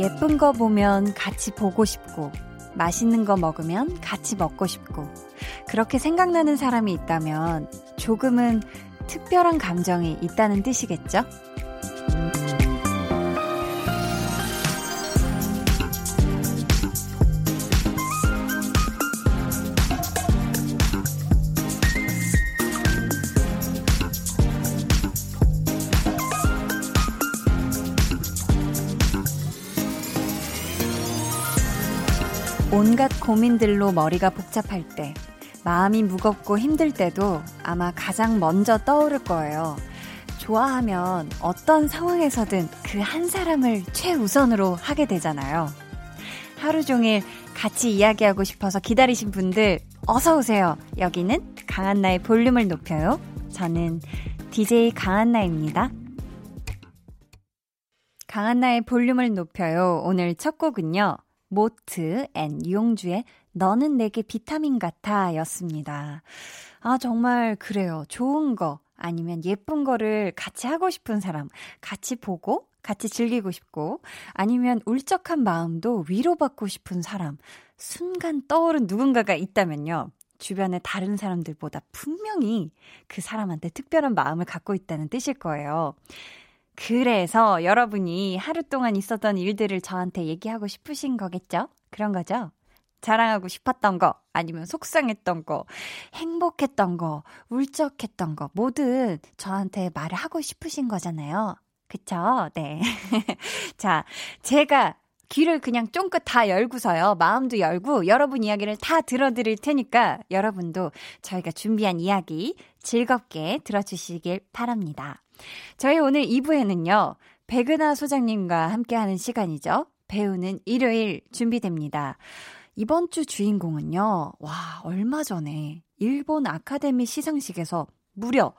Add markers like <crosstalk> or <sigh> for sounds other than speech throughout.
예쁜 거 보면 같이 보고 싶고, 맛있는 거 먹으면 같이 먹고 싶고, 그렇게 생각나는 사람이 있다면 조금은 특별한 감정이 있다는 뜻이겠죠? 고민들로 머리가 복잡할 때, 마음이 무겁고 힘들 때도 아마 가장 먼저 떠오를 거예요. 좋아하면 어떤 상황에서든 그 한 사람을 최우선으로 하게 되잖아요. 하루 종일 같이 이야기하고 싶어서 기다리신 분들, 어서오세요. 여기는 강한나의 볼륨을 높여요. 저는 DJ 강한나입니다. 강한나의 볼륨을 높여요. 오늘 첫 곡은요. 모트 and 유용주의 너는 내게 비타민 같아 였습니다. 아, 정말 그래요. 좋은 거 아니면 예쁜 거를 같이 하고 싶은 사람, 같이 보고 같이 즐기고 싶고 아니면 울적한 마음도 위로받고 싶은 사람, 순간 떠오른 누군가가 있다면요. 주변의 다른 사람들보다 분명히 그 사람한테 특별한 마음을 갖고 있다는 뜻일 거예요. 그래서 여러분이 하루 동안 있었던 일들을 저한테 얘기하고 싶으신 거겠죠? 그런 거죠? 자랑하고 싶었던 거, 아니면 속상했던 거, 행복했던 거, 울적했던 거, 뭐든 저한테 말을 하고 싶으신 거잖아요. 그쵸? 네. <laughs> 자, 제가 귀를 그냥 쫑긋 다 열고서요. 마음도 열고 여러분 이야기를 다 들어드릴 테니까 여러분도 저희가 준비한 이야기 즐겁게 들어주시길 바랍니다. 저희 오늘 2부에는요, 백은하 소장님과 함께하는 시간이죠. 배우는 일요일 준비됩니다. 이번 주 주인공은요, 와, 얼마 전에 일본 아카데미 시상식에서 무려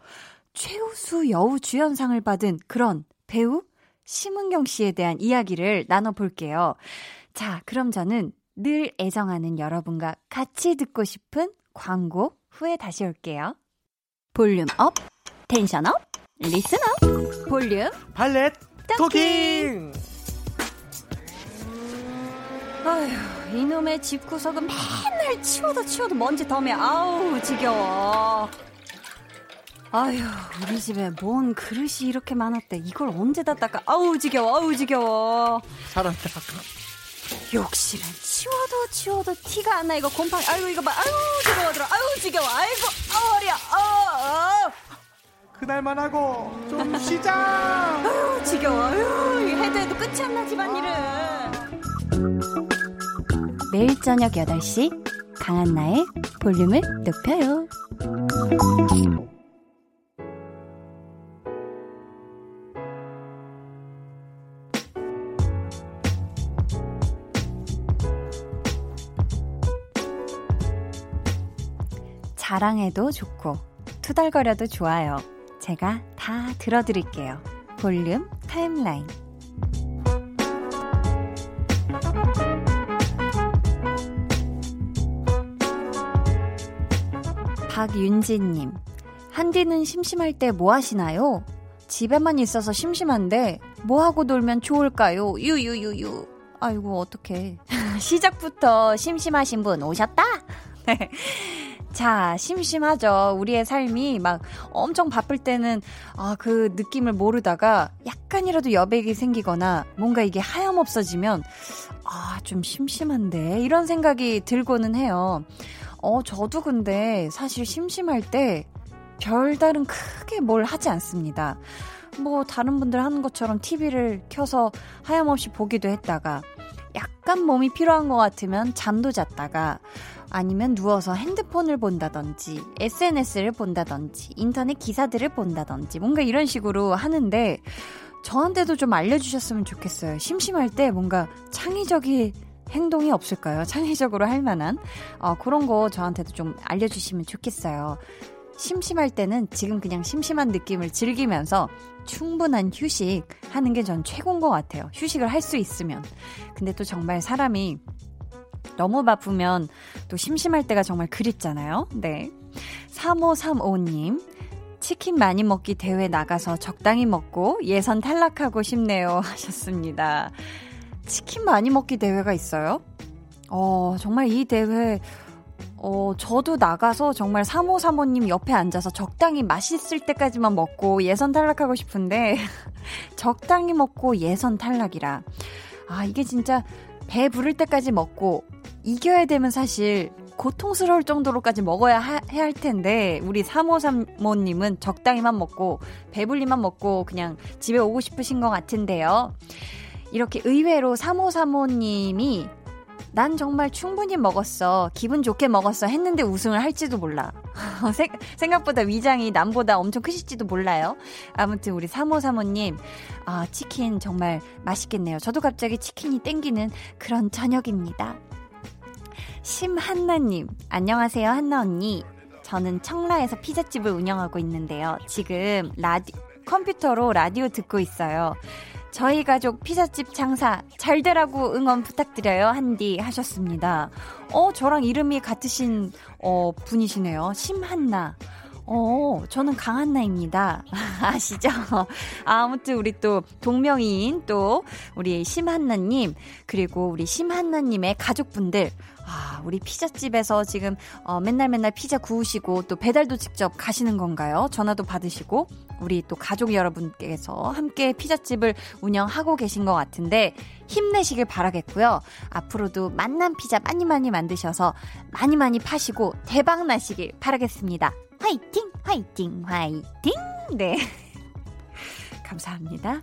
최우수 여우 주연상을 받은 그런 배우 심은경 씨에 대한 이야기를 나눠볼게요. 자, 그럼 저는 늘 애정하는 여러분과 같이 듣고 싶은 광고 후에 다시 올게요. Volume up, tension up, listen up, volume valet talking! 아휴, 이놈의 집구석은 맨날 치워도 치워도 먼지 더미 아우 지겨워. 아휴, 우리 집에 뭔 그릇이 이렇게 많았대. 이걸 언제 다 닦아? 아우 지겨워, 아우 지겨워. 살았다. 욕실은 치워도 치워도 티가 안 나. 이거 곰팡이. 아이고 이거 봐. 아유 지겨워 들어. 아유 지겨워. 아이고 어리야. 어, 어. 그날만 하고 좀 쉬자. 아유 지겨워. 아유 해도 해도 끝이 안 나 집안일은. 매일 저녁 8시 강한나의 볼륨을 높여요. 자랑해도 좋고 투덜거려도 좋아요. 제가 다 들어드릴게요. 볼륨 타임라인. 박윤지님, 한디는 심심할 때 뭐 하시나요? 집에만 있어서 심심한데 뭐 하고 놀면 좋을까요? 유유유유. 아이고 어떡해. <laughs> 시작부터 심심하신 분 오셨다? <laughs> 네. 자, 심심하죠. 우리의 삶이 막 엄청 바쁠 때는 아, 그 느낌을 모르다가 약간이라도 여백이 생기거나 뭔가 이게 하염없어지면 아, 좀 심심한데 이런 생각이 들고는 해요. 어, 저도 근데 사실 심심할 때 별다른 크게 뭘 하지 않습니다. 뭐 다른 분들 하는 것처럼 TV를 켜서 하염없이 보기도 했다가 약간 몸이 필요한 것 같으면 잠도 잤다가 아니면 누워서 핸드폰을 본다든지 SNS를 본다든지 인터넷 기사들을 본다든지 뭔가 이런 식으로 하는데 저한테도 좀 알려주셨으면 좋겠어요. 심심할 때 뭔가 창의적인 행동이 없을까요? 창의적으로 할 만한 어, 그런 거 저한테도 좀 알려주시면 좋겠어요. 심심할 때는 지금 그냥 심심한 느낌을 즐기면서 충분한 휴식 하는 게 전 최고인 것 같아요. 휴식을 할 수 있으면. 근데 또 정말 사람이 너무 바쁘면 또 심심할 때가 정말 그립잖아요. 네. 3535님. 치킨 많이 먹기 대회 나가서 적당히 먹고 예선 탈락하고 싶네요. <laughs> 하셨습니다. 치킨 많이 먹기 대회가 있어요? 어, 정말 이 대회, 어, 저도 나가서 정말 사모사모님 옆에 앉아서 적당히 맛있을 때까지만 먹고 예선 탈락하고 싶은데, <laughs> 적당히 먹고 예선 탈락이라. 아, 이게 진짜 배 부를 때까지 먹고, 이겨야 되면 사실 고통스러울 정도로까지 먹어야 하, 해야 할 텐데 우리 3호삼모님은 적당히만 먹고 배불리만 먹고 그냥 집에 오고 싶으신 것 같은데요. 이렇게 의외로 3호삼모님이 난 정말 충분히 먹었어. 기분 좋게 먹었어. 했는데 우승을 할지도 몰라. <laughs> 생각보다 위장이 남보다 엄청 크실지도 몰라요. 아무튼 우리 3호사모님, 아, 치킨 정말 맛있겠네요. 저도 갑자기 치킨이 땡기는 그런 저녁입니다. 심한나님, 안녕하세요, 한나 언니. 저는 청라에서 피자집을 운영하고 있는데요. 지금 라디, 컴퓨터로 라디오 듣고 있어요. 저희 가족 피자집 장사 잘 되라고 응원 부탁드려요. 한디 하셨습니다. 어, 저랑 이름이 같으신, 어, 분이시네요. 심한나. 어, 저는 강한나입니다. <laughs> 아시죠? 아무튼 우리 또 동명이인 또 우리 심한나님, 그리고 우리 심한나님의 가족분들, 아, 우리 피자집에서 지금 어, 맨날 맨날 피자 구우시고 또 배달도 직접 가시는 건가요? 전화도 받으시고 우리 또 가족 여러분께서 함께 피자집을 운영하고 계신 것 같은데 힘내시길 바라겠고요. 앞으로도 만난 피자 많이 많이 만드셔서 많이 많이 파시고 대박 나시길 바라겠습니다. 화이팅! 화이팅! 화이팅! 네. <laughs> 감사합니다.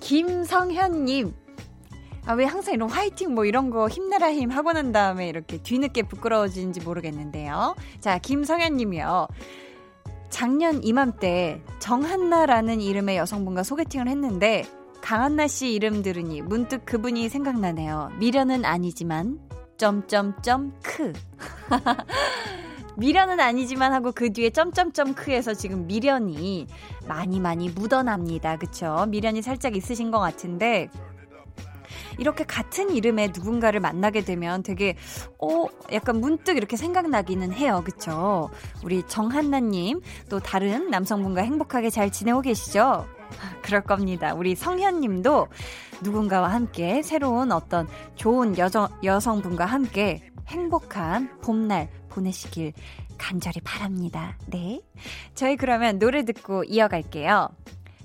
김성현님, 아, 왜 항상 이런 화이팅 뭐 이런 거 힘내라 힘 하고 난 다음에 이렇게 뒤늦게 부끄러워지는지 모르겠는데요. 자, 김성현 님이요. 작년 이맘때 정한나라는 이름의 여성분과 소개팅을 했는데 강한나 씨 이름 들으니 문득 그분이 생각나네요. 미련은 아니지만 점점점 크. <laughs> 미련은 아니지만 하고 그 뒤에 점점점 크에서 지금 미련이 많이 많이 묻어납니다. 그쵸? 미련이 살짝 있으신 것 같은데 이렇게 같은 이름의 누군가를 만나게 되면 되게, 어, 약간 문득 이렇게 생각나기는 해요. 그쵸? 우리 정한나님, 또 다른 남성분과 행복하게 잘 지내고 계시죠? 그럴 겁니다. 우리 성현 님도 누군가와 함께 새로운 어떤 좋은 여정, 여성분과 함께 행복한 봄날 보내시길 간절히 바랍니다. 네. 저희 그러면 노래 듣고 이어갈게요.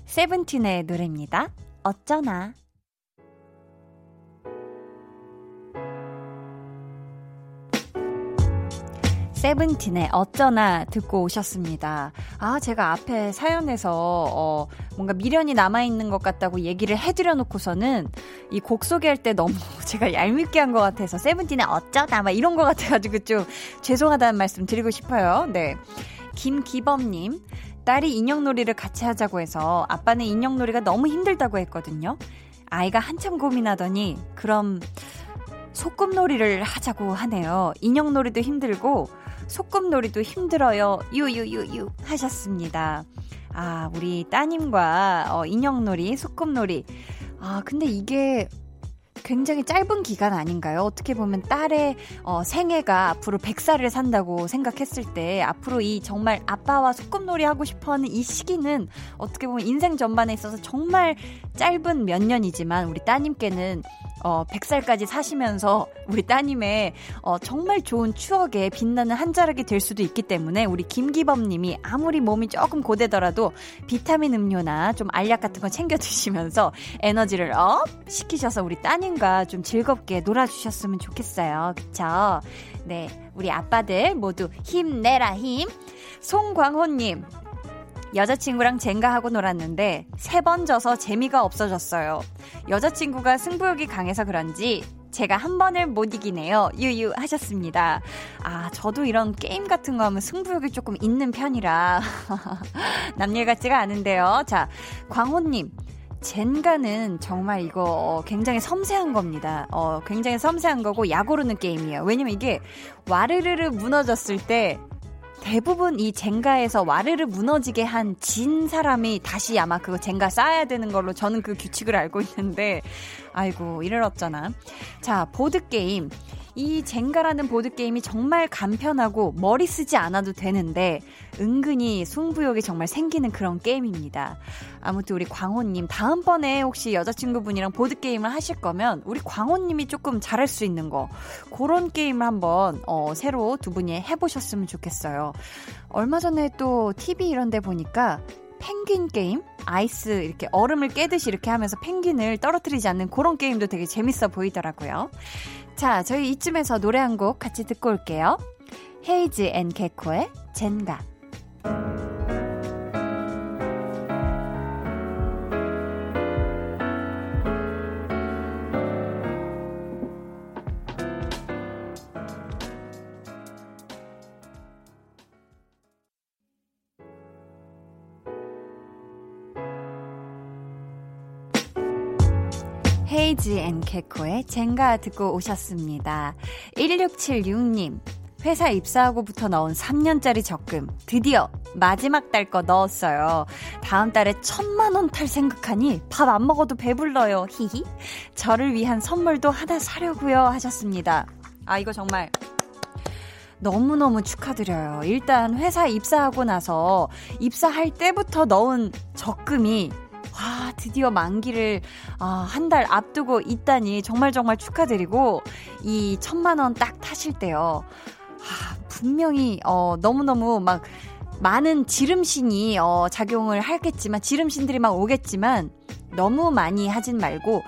세븐틴의 노래입니다. 어쩌나. 세븐틴의 어쩌나 듣고 오셨습니다. 아, 제가 앞에 사연에서, 어, 뭔가 미련이 남아있는 것 같다고 얘기를 해드려 놓고서는 이 곡 소개할 때 너무 <laughs> 제가 얄밉게 한 것 같아서 세븐틴의 어쩌나 막 이런 것 같아가지고 좀 죄송하다는 말씀 드리고 싶어요. 네. 김기범님. 딸이 인형놀이를 같이 하자고 해서 아빠는 인형놀이가 너무 힘들다고 했거든요. 아이가 한참 고민하더니 그럼 소꿉놀이를 하자고 하네요. 인형놀이도 힘들고 소꿉놀이도 힘들어요. 유유유유 하셨습니다. 아, 우리 따님과 어, 인형놀이, 소꿉놀이. 아, 근데 이게 굉장히 짧은 기간 아닌가요? 어떻게 보면 딸의 어, 생애가 앞으로 100살을 산다고 생각했을 때 앞으로 이 정말 아빠와 소꿉놀이 하고 싶어 하는 이 시기는 어떻게 보면 인생 전반에 있어서 정말 짧은 몇 년이지만 우리 따님께는 어, 100살까지 사시면서 우리 따님의 어, 정말 좋은 추억에 빛나는 한 자락이 될 수도 있기 때문에 우리 김기범 님이 아무리 몸이 조금 고되더라도 비타민 음료나 좀 알약 같은 거 챙겨 드시면서 에너지를 up 시키셔서 우리 따님과 좀 즐겁게 놀아주셨으면 좋겠어요. 그쵸? 네. 우리 아빠들 모두 힘내라 힘. 송광호님, 여자친구랑 젠가하고 놀았는데 세 번 져서 재미가 없어졌어요. 여자친구가 승부욕이 강해서 그런지 제가 한 번을 못 이기네요. 유유 하셨습니다. 아, 저도 이런 게임 같은 거 하면 승부욕이 조금 있는 편이라 <laughs> 남일 같지가 않은데요. 자, 광호님. 젠가는 정말 이거 어, 굉장히 섬세한 겁니다. 어, 굉장히 섬세한 거고 약오르는 게임이에요. 왜냐면 이게 와르르르 무너졌을 때 대부분 이 젠가에서 와르르 무너지게 한 진 사람이 다시 아마 그거 젠가 쌓아야 되는 걸로 저는 그 규칙을 알고 있는데 아이고, 이럴 어쩌나. 자, 보드게임. 이 젠가라는 보드게임이 정말 간편하고 머리 쓰지 않아도 되는데 은근히 승부욕이 정말 생기는 그런 게임입니다. 아무튼 우리 광호님 다음번에 혹시 여자친구분이랑 보드게임을 하실 거면 우리 광호님이 조금 잘할 수 있는 거 그런 게임을 한번 어, 새로 두 분이 해보셨으면 좋겠어요. 얼마 전에 또 TV 이런 데 보니까 펭귄 게임? 아이스 이렇게 얼음을 깨듯이 이렇게 하면서 펭귄을 떨어뜨리지 않는 그런 게임도 되게 재밌어 보이더라고요. 자, 저희 이쯤에서 노래 한 곡 같이 듣고 올게요. 헤이즈 앤 개코의 젠가. 헤이즈 앤 개코의 젠가 듣고 오셨습니다. 1676님, 회사 입사하고부터 넣은 3년짜리 적금, 드디어 마지막 달 거 넣었어요. 다음 달에 천만 원 탈 생각하니 밥 안 먹어도 배불러요. 히히. 저를 위한 선물도 하나 사려고요. 하셨습니다. 아, 이거 정말 너무너무 축하드려요. 일단 회사 입사하고 나서 입사할 때부터 넣은 적금이 와, 드디어 만기를 아, 한 달 앞두고 있다니 정말 정말 축하드리고 이 천만 원 딱 타실 때요. 아, 분명히 어, 너무너무 막 많은 지름신이 어, 작용을 하겠지만 지름신들이 막 오겠지만 너무 많이 하진 말고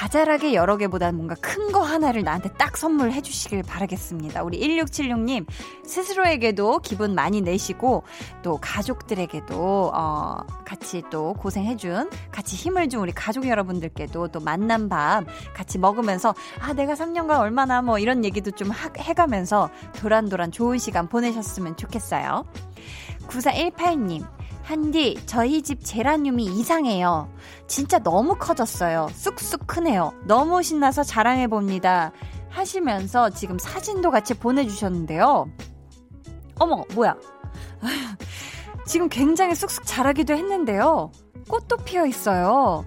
자잘하게 여러 개보다는 뭔가 큰 거 하나를 나한테 딱 선물해 주시길 바라겠습니다. 우리 1676님 스스로에게도 기분 많이 내시고 또 가족들에게도 어 같이 또 고생해준 같이 힘을 준 우리 가족 여러분들께도 또 만난 밤 같이 먹으면서 아 내가 3년간 얼마나 뭐 이런 얘기도 좀 하, 해가면서 도란도란 좋은 시간 보내셨으면 좋겠어요. 9418님 한디, 저희 집 제라늄이 이상해요. 진짜 너무 커졌어요. 쑥쑥 크네요. 너무 신나서 자랑해봅니다. 하시면서 지금 사진도 같이 보내주셨는데요. 어머, 뭐야. <laughs> 지금 굉장히 쑥쑥 자라기도 했는데요. 꽃도 피어 있어요.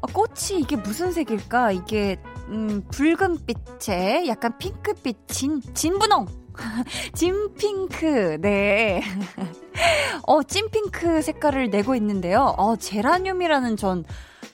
어, 꽃이 이게 무슨 색일까? 이게, 음, 붉은 빛에 약간 핑크빛, 진, 진분홍! <laughs> 진핑크, 네. <laughs> 어, 찐핑크 색깔을 내고 있는데요. 어, 제라늄이라는 전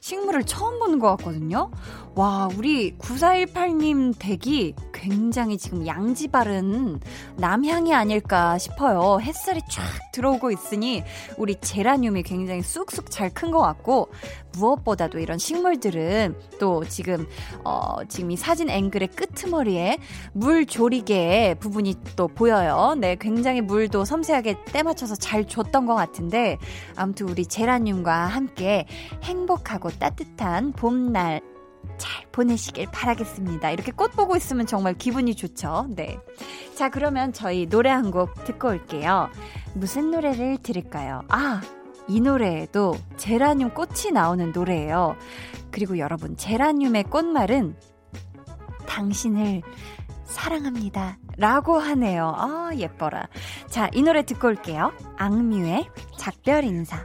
식물을 처음 보는 것 같거든요. 와, 우리 9418님 댁이 굉장히 지금 양지 바른 남향이 아닐까 싶어요. 햇살이 쫙 들어오고 있으니 우리 제라늄이 굉장히 쑥쑥 잘 큰 것 같고 무엇보다도 이런 식물들은 또 지금 어 지금 이 사진 앵글의 끄트머리에 물 조리개 부분이 또 보여요. 네, 굉장히 물도 섬세하게 때 맞춰서 잘 줬던 것 같은데 아무튼 우리 제라늄과 함께 행복하고 따뜻한 봄날 잘 보내시길 바라겠습니다. 이렇게 꽃 보고 있으면 정말 기분이 좋죠. 네. 자, 그러면 저희 노래 한 곡 듣고 올게요. 무슨 노래를 들을까요? 아, 이 노래에도 제라늄 꽃이 나오는 노래예요. 그리고 여러분, 제라늄의 꽃말은 당신을 사랑합니다. 라고 하네요. 아, 예뻐라. 자, 이 노래 듣고 올게요. 악뮤의 작별 인사.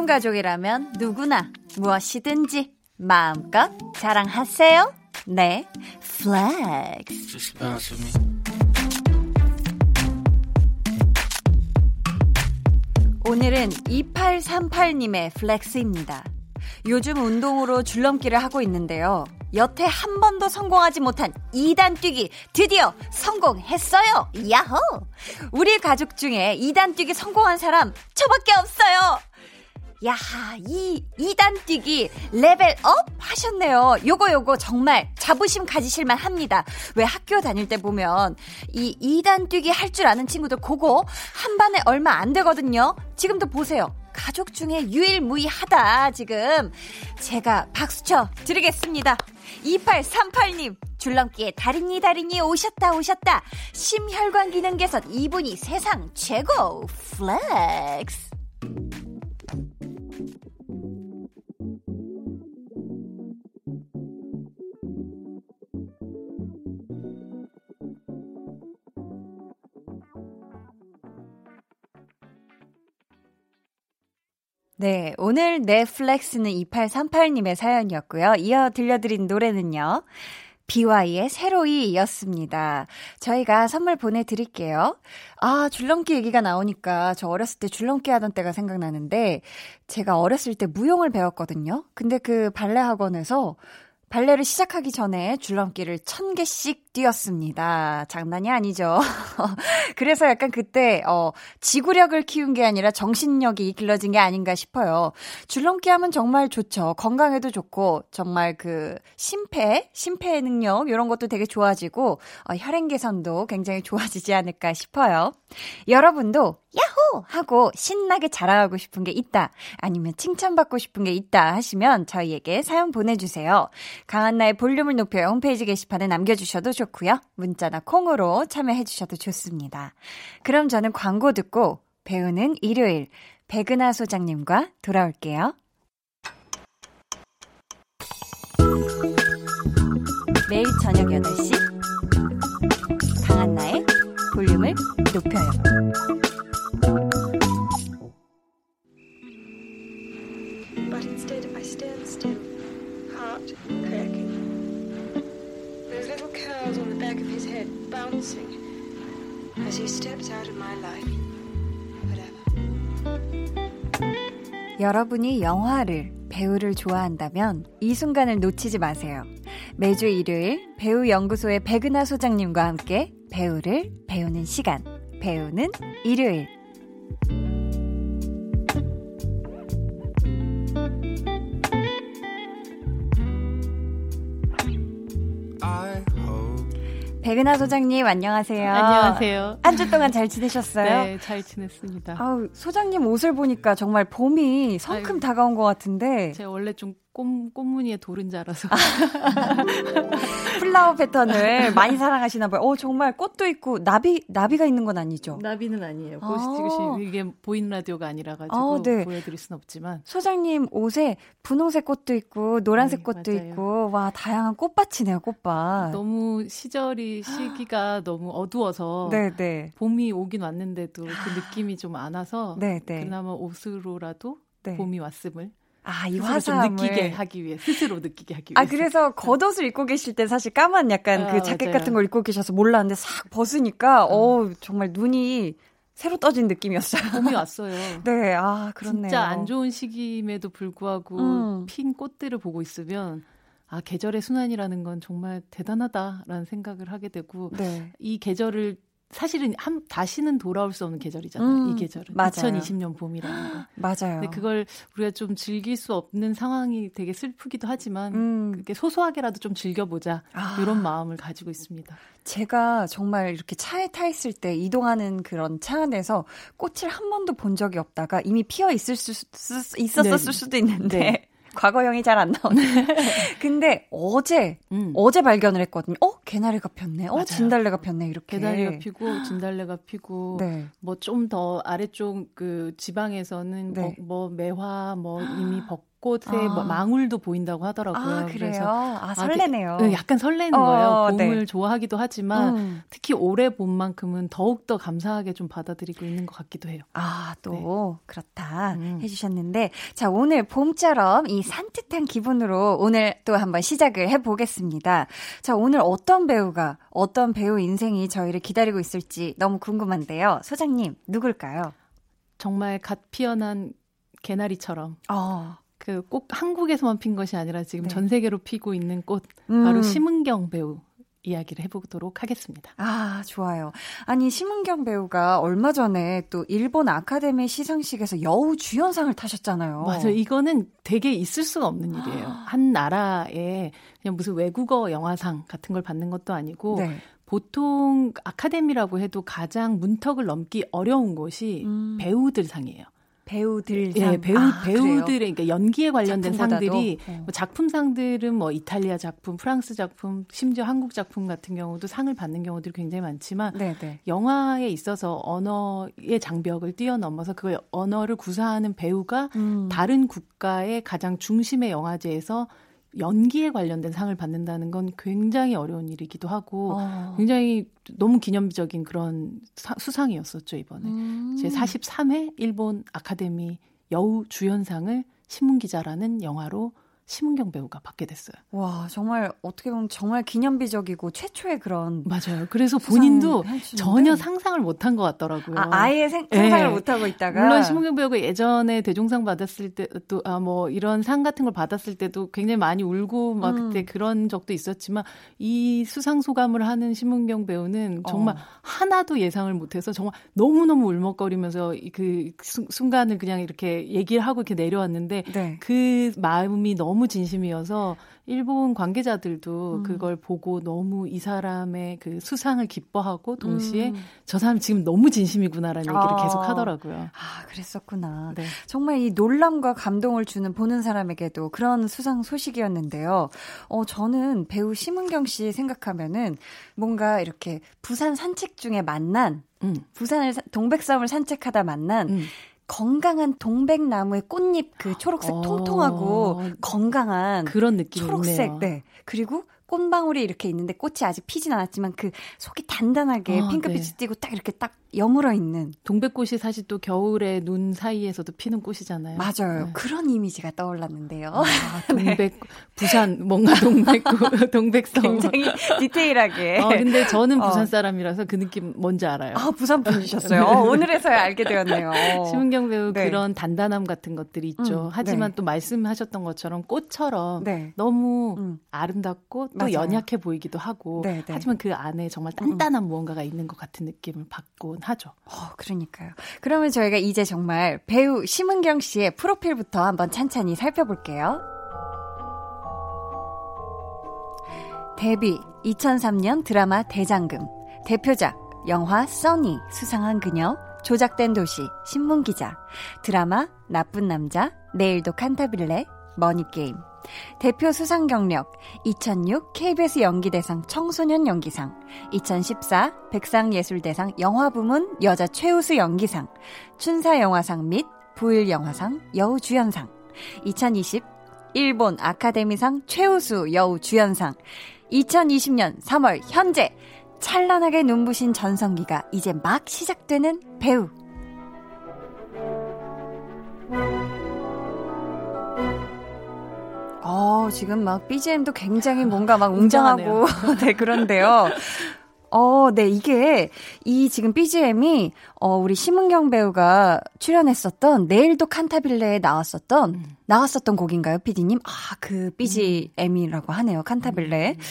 볼륨 가족이라면 누구나 무엇이든지 마음껏 자랑하세요. 네, flex. 오늘은 2838님의 flex입니다. 요즘 운동으로 줄넘기를 하고 있는데요. 여태 한 번도 성공하지 못한 2단 뛰기 드디어 성공했어요. 야호! 우리 가족 중에 2단 뛰기 성공한 사람 저밖에 없어요. 야, 이 2단 뛰기 level up 하셨네요. 요거 요거 정말 자부심 가지실만 합니다. 왜 학교 다닐 때 보면 이 2단 뛰기 할 줄 아는 친구들 그거 한 반에 얼마 안 되거든요. 지금도 보세요. 가족 중에 유일무이하다, 지금. 제가 박수쳐 드리겠습니다. 2838님, 줄넘기의 달인이 달인이 오셨다 오셨다. 심혈관 기능 개선 이분이 세상 최고 플렉스. 네, 오늘 넷플렉스는 2838님의 사연이었고요. 이어 들려드린 노래는요. BY의 새로이였습니다. 저희가 선물 보내드릴게요. 아, 줄넘기 얘기가 나오니까 저 어렸을 때 줄넘기 하던 때가 생각나는데 제가 어렸을 때 무용을 배웠거든요. 근데 그 발레 학원에서 발레를 시작하기 전에 줄넘기를 천 개씩 뛰었습니다. 장난이 아니죠. <laughs> 그래서 약간 그때, 어, 지구력을 키운 게 아니라 정신력이 길러진 게 아닌가 싶어요. 줄넘기 하면 정말 좋죠. 건강에도 좋고, 정말 그, 심폐, 심폐 능력, 이런 것도 되게 좋아지고, 어, 혈행 개선도 굉장히 좋아지지 않을까 싶어요. 여러분도, 야호! 하고 신나게 자랑하고 싶은 게 있다. 아니면 칭찬받고 싶은 게 있다 하시면 저희에게 사연 보내주세요. 강한나의 볼륨을 높여 홈페이지 게시판에 남겨주셔도 좋고요. 문자나 콩으로 참여해주셔도 좋습니다. 그럼 저는 광고 듣고 배우는 일요일 백은하 소장님과 돌아올게요. 매일 저녁 8시 강한나의 볼륨을 높여요. Little curls on the back of his head bouncing as he steps out of my life. 여러분이 영화를, 배우를 좋아한다면 이 순간을 놓치지 마세요. 매주 일요일 배우 연구소의 백은하 소장님과 함께 배우를 배우는 시간, 배우는 일요일. 백은하 소장님 안녕하세요. 안녕하세요. 한 주 동안 잘 지내셨어요? 네, 잘 지냈습니다. 아우, 소장님 옷을 보니까 정말 봄이 성큼 아유. 다가온 것 같은데 제가 원래 좀 꽃, 꽃무늬의 도른자라서 <laughs> 플라워 패턴을 많이 사랑하시나 봐요. 어, 정말 꽃도 있고 나비 나비가 있는 건 아니죠? 나비는 아니에요. 아. 보시듯이 이게 보이는 라디오가 아니라 가지고 아, 네. 보여드릴 순 없지만 소장님 옷에 분홍색 꽃도 있고 노란색 네, 꽃도 맞아요. 있고 와 다양한 꽃밭이네요 꽃밭. 너무 시절이 시기가 <gasps> 너무 어두워서 네 네 봄이 오긴 왔는데도 그 느낌이 좀 안 와서 네네. <gasps> 그나마 옷으로라도 네. 봄이 왔음을 아이 스스로 좀 화사함을 느끼게 하기 위해 스스로 느끼게 하기 위해 아 그래서 겉옷을 입고 계실 때 사실 까만 약간 아, 그 자켓 맞아요. 같은 걸 입고 계셔서 몰랐는데 싹 벗으니까 어 정말 눈이 새로 떠진 느낌이었어요. 봄이 왔어요. <laughs> 네, 아 그렇네요. 진짜 안 좋은 시기임에도 불구하고 음. 핀 꽃들을 보고 있으면 아 계절의 순환이라는 건 정말 대단하다라는 생각을 하게 되고 네. 이 계절을 사실은 한 다시는 돌아올 수 없는 계절이잖아요. 음, 이 계절은 맞아요. 2020년 봄이라는 거. 맞아요. 근데 그걸 우리가 좀 즐길 수 없는 상황이 되게 슬프기도 하지만 음. 그게 소소하게라도 좀 즐겨보자 아. 이런 마음을 가지고 있습니다. 제가 정말 이렇게 차에 타 있을 때 이동하는 그런 차 안에서 꽃을 한 번도 본 적이 없다가 이미 피어 있을 수, 수- 있었을 네. 수도 있는데 네. 과거형이 잘 안 나오네. 근데 어제 음. 어제 발견을 했거든요. 어 개나리가 폈네. 어 맞아요. 진달래가 폈네. 이렇게. 개다리가 피고 진달래가 피고 네. 뭐좀 더 아래쪽 그 지방에서는 네. 뭐, 뭐 매화 뭐 이미 <gasps> 벚 꽃의 아. 뭐 망울도 보인다고 하더라고요. 아 그래요. 그래서 아 아, 설레네요. 네, 약간 설레는 어, 거예요. 네. 봄을 좋아하기도 하지만 음. 특히 올해 봄만큼은 더욱 더 감사하게 좀 받아들이고 있는 것 같기도 해요. 아, 또, 그렇다. 음. 해주셨는데. 자, 오늘 봄처럼 이 산뜻한 기분으로 오늘 또 한번 시작을 해보겠습니다. 자, 오늘 어떤 배우가, 어떤 배우 인생이 저희를 기다리고 있을지 너무 궁금한데요. 소장님, 누굴까요? 정말 갓 피어난 개나리처럼 어, 그 꼭 한국에서만 핀 것이 아니라 지금 네. 전 세계로 피고 있는 꽃 음. 바로 심은경 배우 이야기를 해보도록 하겠습니다. 아, 좋아요. 아니, 심은경 배우가 얼마 전에 또 일본 아카데미 시상식에서 여우 주연상을 타셨잖아요. 맞아요. 이거는 되게 있을 수가 없는 일이에요. <gasps> 한 나라에 그냥 무슨 외국어 영화상 같은 걸 받는 것도 아니고 네. 보통 아카데미라고 해도 가장 문턱을 넘기 어려운 곳이 음. 배우들 상이에요. 배우들 예, 상. 배우 아, 배우들의 그러니까 연기에 관련된? 상들이 어. 뭐 작품상들은 뭐 이탈리아 작품, 프랑스 작품, 심지어 한국 작품 같은 경우도 상을 받는 경우들이 굉장히 많지만 네네. 영화에 있어서 언어의 장벽을 뛰어넘어서 그 언어를 구사하는 배우가 음. 다른 국가의 가장 중심의 영화제에서 연기에 관련된 상을 받는다는 건 굉장히 어려운 일이기도 하고 어. 굉장히 너무 기념비적인 그런 사- 수상이었었죠 이번에 음. 제 43회 일본 아카데미 여우 주연상을 신문기자라는 영화로 심은경 배우가 받게 됐어요. 와 정말 어떻게 보면 정말 기념비적이고 최초의 그런 맞아요. 그래서 본인도? 전혀 상상을 못한 것 같더라고요. 아, 아예 생, 상상을 예. 못 하고 있다가 물론 심은경 배우가 예전에 대종상 받았을 때도 아 뭐 이런 상 같은 걸 받았을 때도 굉장히 많이 울고 막 음. 그때 그런 적도 있었지만 이 수상 소감을 하는 심은경 배우는 정말 어. 하나도 예상을 못해서 정말 너무 너무 울먹거리면서 이그 순간을 그냥 이렇게 얘기를 하고 이렇게 내려왔는데 네. 그 마음이 너무 진심이어서 일본 관계자들도 음. 그걸 보고 너무 이 사람의 그 수상을 기뻐하고 동시에 음. 저 사람 지금 너무 진심이구나라는 얘기를 아. 계속 하더라고요. 아 그랬었구나. 네. 정말 이 놀람과 감동을 주는 보는 사람에게도 그런 수상 소식이었는데요. 어, 저는 배우 심은경 씨 생각하면은 뭔가 이렇게 부산 산책 중에 만난, 음. 부산을, 사- 동백섬을 산책하다 만난 음. 건강한 동백나무의 꽃잎 그 초록색 어. 통통하고 건강한 그런 느낌이 초록색, 있네요. 네. 그리고 꽃방울이 이렇게 있는데 꽃이 아직 피진 않았지만 그 속이 단단하게 아, 핑크빛이 네. 띄고 딱 이렇게 딱 여물어 있는 동백꽃이 사실 또 겨울에 눈 사이에서도 피는 꽃이잖아요. 맞아요. 네. 그런 이미지가 떠올랐는데요. 아, <laughs> 동백 부산 뭔가 동백 <laughs> 동백섬. 굉장히 디테일하게. 어, 근데 저는 어. 부산 사람이라서 그 느낌 뭔지 알아요. 아, 부산 분이셨어요. 어, 오늘에서야 알게 되었네요. 심은경 배우 네. 그런 단단함 같은 것들이 있죠. 음, 하지만 네. 또 말씀하셨던 것처럼 꽃처럼 네. 너무 음. 아름답고 또 맞아요. 연약해 보이기도 하고 네, 네. 하지만 그 안에 정말 단단한 무언가가 있는 것 같은 느낌을 받곤 하죠. 어, 그러니까요. 그러면 저희가 이제 정말 배우 심은경 씨의 프로필부터 한번 찬찬히 살펴볼게요. 데뷔 2003년 드라마 대장금 대표작 영화 써니 수상한 그녀 조작된 도시 신문기자 드라마 나쁜 남자 내일도 칸타빌레 머니게임 대표 수상 경력 2006 KBS 연기대상 청소년 연기상 2014 백상예술대상 영화부문 여자 최우수 연기상 춘사영화상 및 부일영화상 여우주연상 2020 일본 아카데미상 최우수 여우주연상 2020년 3월 현재 찬란하게 눈부신 전성기가 이제 막 시작되는 배우 어, 지금 막 BGM도 굉장히 뭔가 막 웅장하고, <laughs> 네, 그런데요. 어, 네, 이게, 이 지금 BGM이, 어, 우리 심은경 배우가 출연했었던, 내일도 칸타빌레에 나왔었던, 음. 나왔었던 곡인가요, PD님? 아, 그 BGM이라고 하네요, 칸타빌레. 음.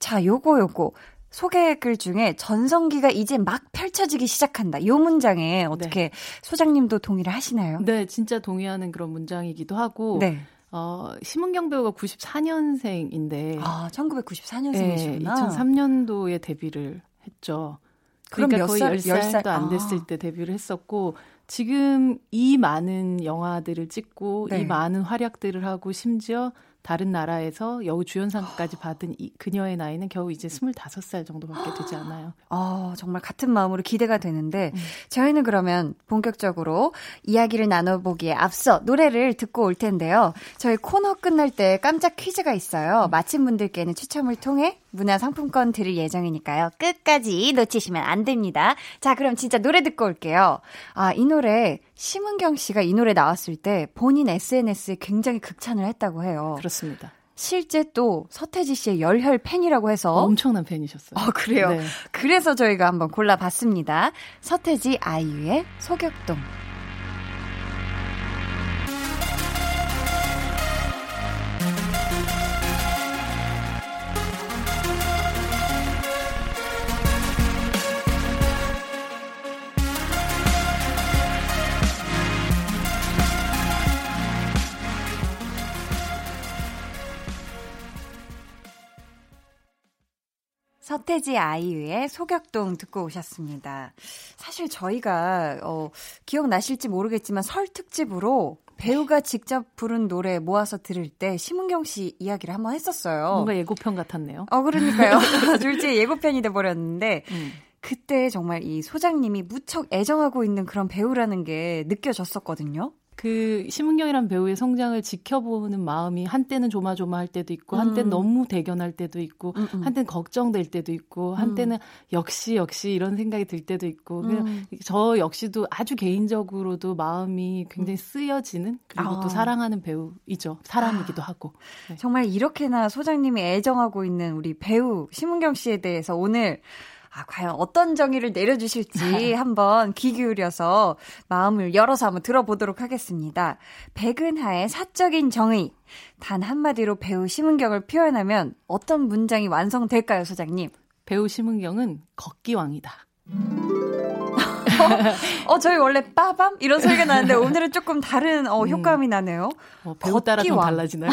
자, 요거, 요거. 소개글 중에 전성기가 이제 막 펼쳐지기 시작한다. 요 문장에 어떻게 소장님도 동의를 하시나요? 네, 진짜 동의하는 그런 문장이기도 하고 네. 어, 심은경 배우가 94년생인데 아, 1994년생이시구나. 네, 2003년도에 데뷔를 했죠. 그러니까 몇 거의 살- 10살도 열 살? 안 아. 됐을 때 데뷔를 했었고 지금 이 많은 영화들을 찍고 네. 이 많은 활약들을 하고 심지어 다른 나라에서 여우 주연상까지 받은 이 그녀의 나이는 겨우 이제 25살 정도밖에 되지 않아요. 어, 정말 같은 마음으로 기대가 되는데, 음. 저희는 그러면 본격적으로 이야기를 나눠보기에 앞서 노래를 듣고 올 텐데요. 저희 코너 끝날 때 깜짝 퀴즈가 음. 있어요. 마친 분들께는 추첨을 통해 문화 상품권 드릴 예정이니까요. 끝까지 놓치시면 안 됩니다. 자, 그럼 진짜 노래 듣고 올게요. 아, 이 노래, 심은경 씨가 이 노래 나왔을 때 본인 SNS에 굉장히 극찬을 했다고 해요. 그렇습니다. 실제 또 서태지 씨의 열혈 팬이라고 해서 엄청난 팬이셨어요. 어, 그래요? 네. 그래서 저희가 한번 골라봤습니다. 서태지 아이유의 소격동. 서태지 아이유의 소격동 듣고 오셨습니다. 사실 저희가 어, 기억나실지 모르겠지만 설 특집으로 배우가 직접 부른 노래 모아서 들을 때 심은경 씨 이야기를 한번 했었어요. 뭔가 예고편 같았네요. 어 그러니까요. <laughs> <laughs> 둘째 예고편이 돼 버렸는데 음. 그때 정말 이 소장님이 무척 애정하고 있는 그런 배우라는 게 느껴졌었거든요. 그 심은경이란 배우의 성장을 지켜보는 마음이 한때는 조마조마할 때도 있고 한때는 음. 너무 대견할 때도 있고 음, 음. 한때는 걱정될 때도 있고 한때는 역시 역시 이런 생각이 들 때도 있고 그냥 음. 저 역시도 아주 개인적으로도 마음이 굉장히 쓰여지는 그리고 아. 또 사랑하는 배우이죠 사람이기도 하고 네. 정말 이렇게나 소장님이 애정하고 있는 우리 배우 심은경 씨에 대해서 오늘 아, 과연 어떤 정의를 내려주실지 <laughs> 한번 귀 기울여서 마음을 열어서 한번 들어보도록 하겠습니다. 백은하의 사적인 정의. 단 한마디로 배우 심은경을 표현하면 어떤 문장이 완성될까요, 소장님? 배우 심은경은 걷기왕이다. <laughs> 어, 저희 원래 빠밤? 이런 소리가 나는데 <laughs> 오늘은 조금 다른 어, 효과음이 나네요. 어, 배우 따라 좀. 달라지나요?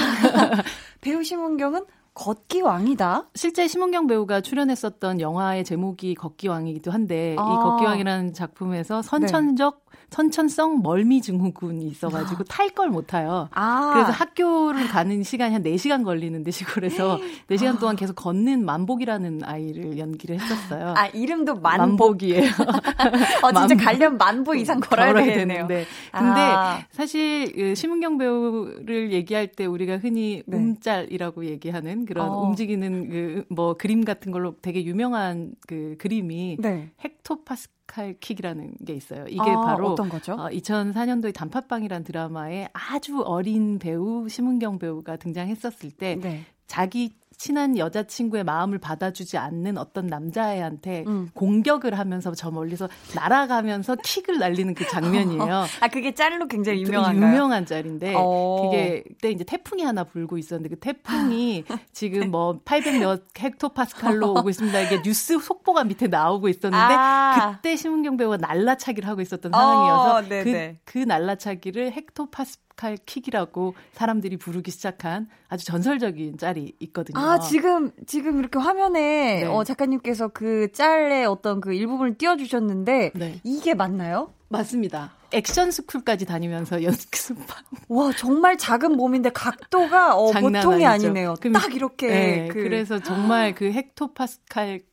배우 심은경은 걷기 왕이다. 실제 심은경 배우가 출연했었던 영화의 제목이 걷기 왕이기도 한데 아. 이 걷기 왕이라는 작품에서 선천적 선천성 멀미 증후군이 있어가지고 탈 걸 못 타요. 아. 그래서 학교를 가는 시간이 한 4시간 걸리는데 시골에서 4시간 동안 계속 걷는 만복이라는 아이를 연기를 했었어요. 아, 이름도 만복. 이에요 <laughs> 어, 진짜. 가려면 만보 이상 걸어야, 되겠네요. 되는데. 근데 아. 사실 그 심은경 배우를 얘기할 때 우리가 흔히 네. 움짤이라고 얘기하는 그런 어. 움직이는 그 뭐 그림 같은 걸로 되게 유명한 그 그림이 네. 헥토파스칼 킥이라는 게 있어요. 이게 아, 바로 어떤 거죠? 어, 2004년도에 단팥빵이라는 드라마에 아주 어린 배우 심은경 배우가 등장했었을 때 네. 자기 친한 여자친구의 마음을 받아주지 않는 어떤 남자애한테 음. 공격을 하면서 저 멀리서 날아가면서 킥을 날리는 그 장면이에요. <laughs> 아, 그게 짤로 굉장히 그 유명한가요? 유명한 짤인데 어. 그게 그때 이제 태풍이 하나 불고 있었는데 그 태풍이 <laughs> 지금 뭐 800몇 헥토파스칼로 오고 있습니다. 이게 뉴스 속보가 밑에 나오고 있었는데 아. 그때 심은경 배우가 날라차기를 하고 있었던 어, 상황이어서 네네. 그, 그 날라차기를 헥토파스 칼 킥이라고 사람들이 부르기 시작한 아주 전설적인 짤이 있거든요. 아, 지금, 지금 이렇게 화면에, 네. 어, 작가님께서 그 짤의 어떤 그 일부분을 띄워주셨는데, 네. 이게 맞나요? 맞습니다. 액션 스쿨까지 다니면서 <laughs> 연습한 와, 정말 작은 몸인데 각도가, 어, 보통이 아니죠. 아니네요. 딱 이렇게. 네, 그, 그래서 정말 그 헥토파스칼급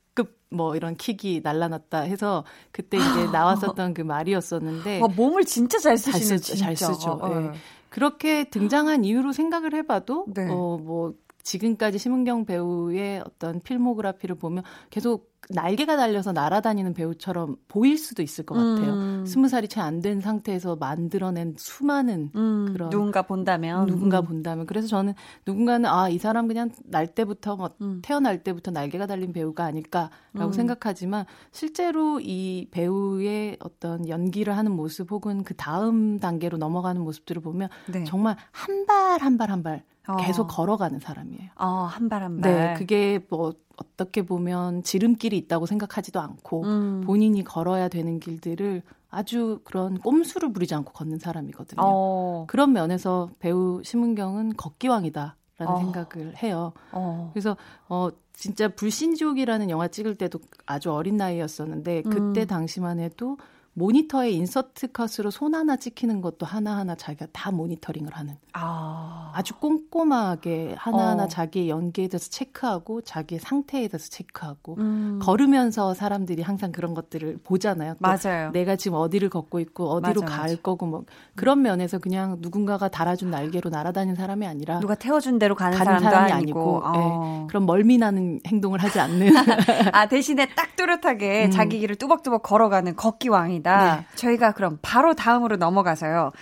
뭐 이런 킥이 날라났다 해서 그때 이제 <laughs> 나왔었던 그 말이었었는데 와, 몸을 진짜 잘 쓰죠, 잘 진짜. 쓰죠. 어, 예. 그렇게 등장한 이유로 생각을 해봐도 네. 어뭐 지금까지 심은경 배우의 어떤 필모그래피를 보면 계속 날개가 달려서 날아다니는 배우처럼 보일 수도 있을 것 같아요. 음. 스무 살이 채 안 된 상태에서 만들어낸 수많은 음, 그런 누군가 본다면. 누군가 음. 본다면 그래서 저는 누군가는 아 이 사람 그냥 날 때부터 뭐 음. 태어날 때부터 날개가 달린 배우가 아닐까라고 음. 생각하지만 실제로 이 배우의 어떤 연기를 하는 모습 혹은 그 다음 단계로 넘어가는 모습들을 보면 네. 정말 한 발 한 발 한발 어. 계속 걸어가는 사람이에요. 어, 한발 한 발. 네, 그게 뭐 어떻게 보면 지름길이 있다고 생각하지도 않고 음. 본인이 걸어야 되는 길들을 아주 그런 꼼수를 부리지 않고 걷는 사람이거든요. 어, 그런 면에서 배우 심은경은 걷기왕이다라는 어. 생각을 해요. 어. 그래서 어 진짜 불신지옥이라는 영화 찍을 때도 아주 어린 나이였었는데 그때 음. 당시만 해도 모니터에 인서트 컷으로 손 하나 찍히는 것도 하나하나 자기가 다 모니터링을 하는 아. 아주 꼼꼼하게 하나하나 어. 자기의 연기에 대해서 체크하고 자기의 상태에 대해서 체크하고 음. 걸으면서 사람들이 항상 그런 것들을 보잖아요. 또 맞아요. 내가 지금 어디를 걷고 있고 어디로 맞아, 갈 맞아. 거고 뭐 그런 면에서 그냥 누군가가 달아준 날개로 날아다니는 사람이 아니라 누가 태워준 대로 가는, 가는 사람이 아니고. 아니고 어. 예, 그런 멀미나는 행동을 하지 않는 <laughs> 아, 대신에 딱 뚜렷하게 음. 자기 길을 뚜벅뚜벅 걸어가는 걷기 왕이다. 네. 저희가 그럼 바로 다음으로 넘어가서요.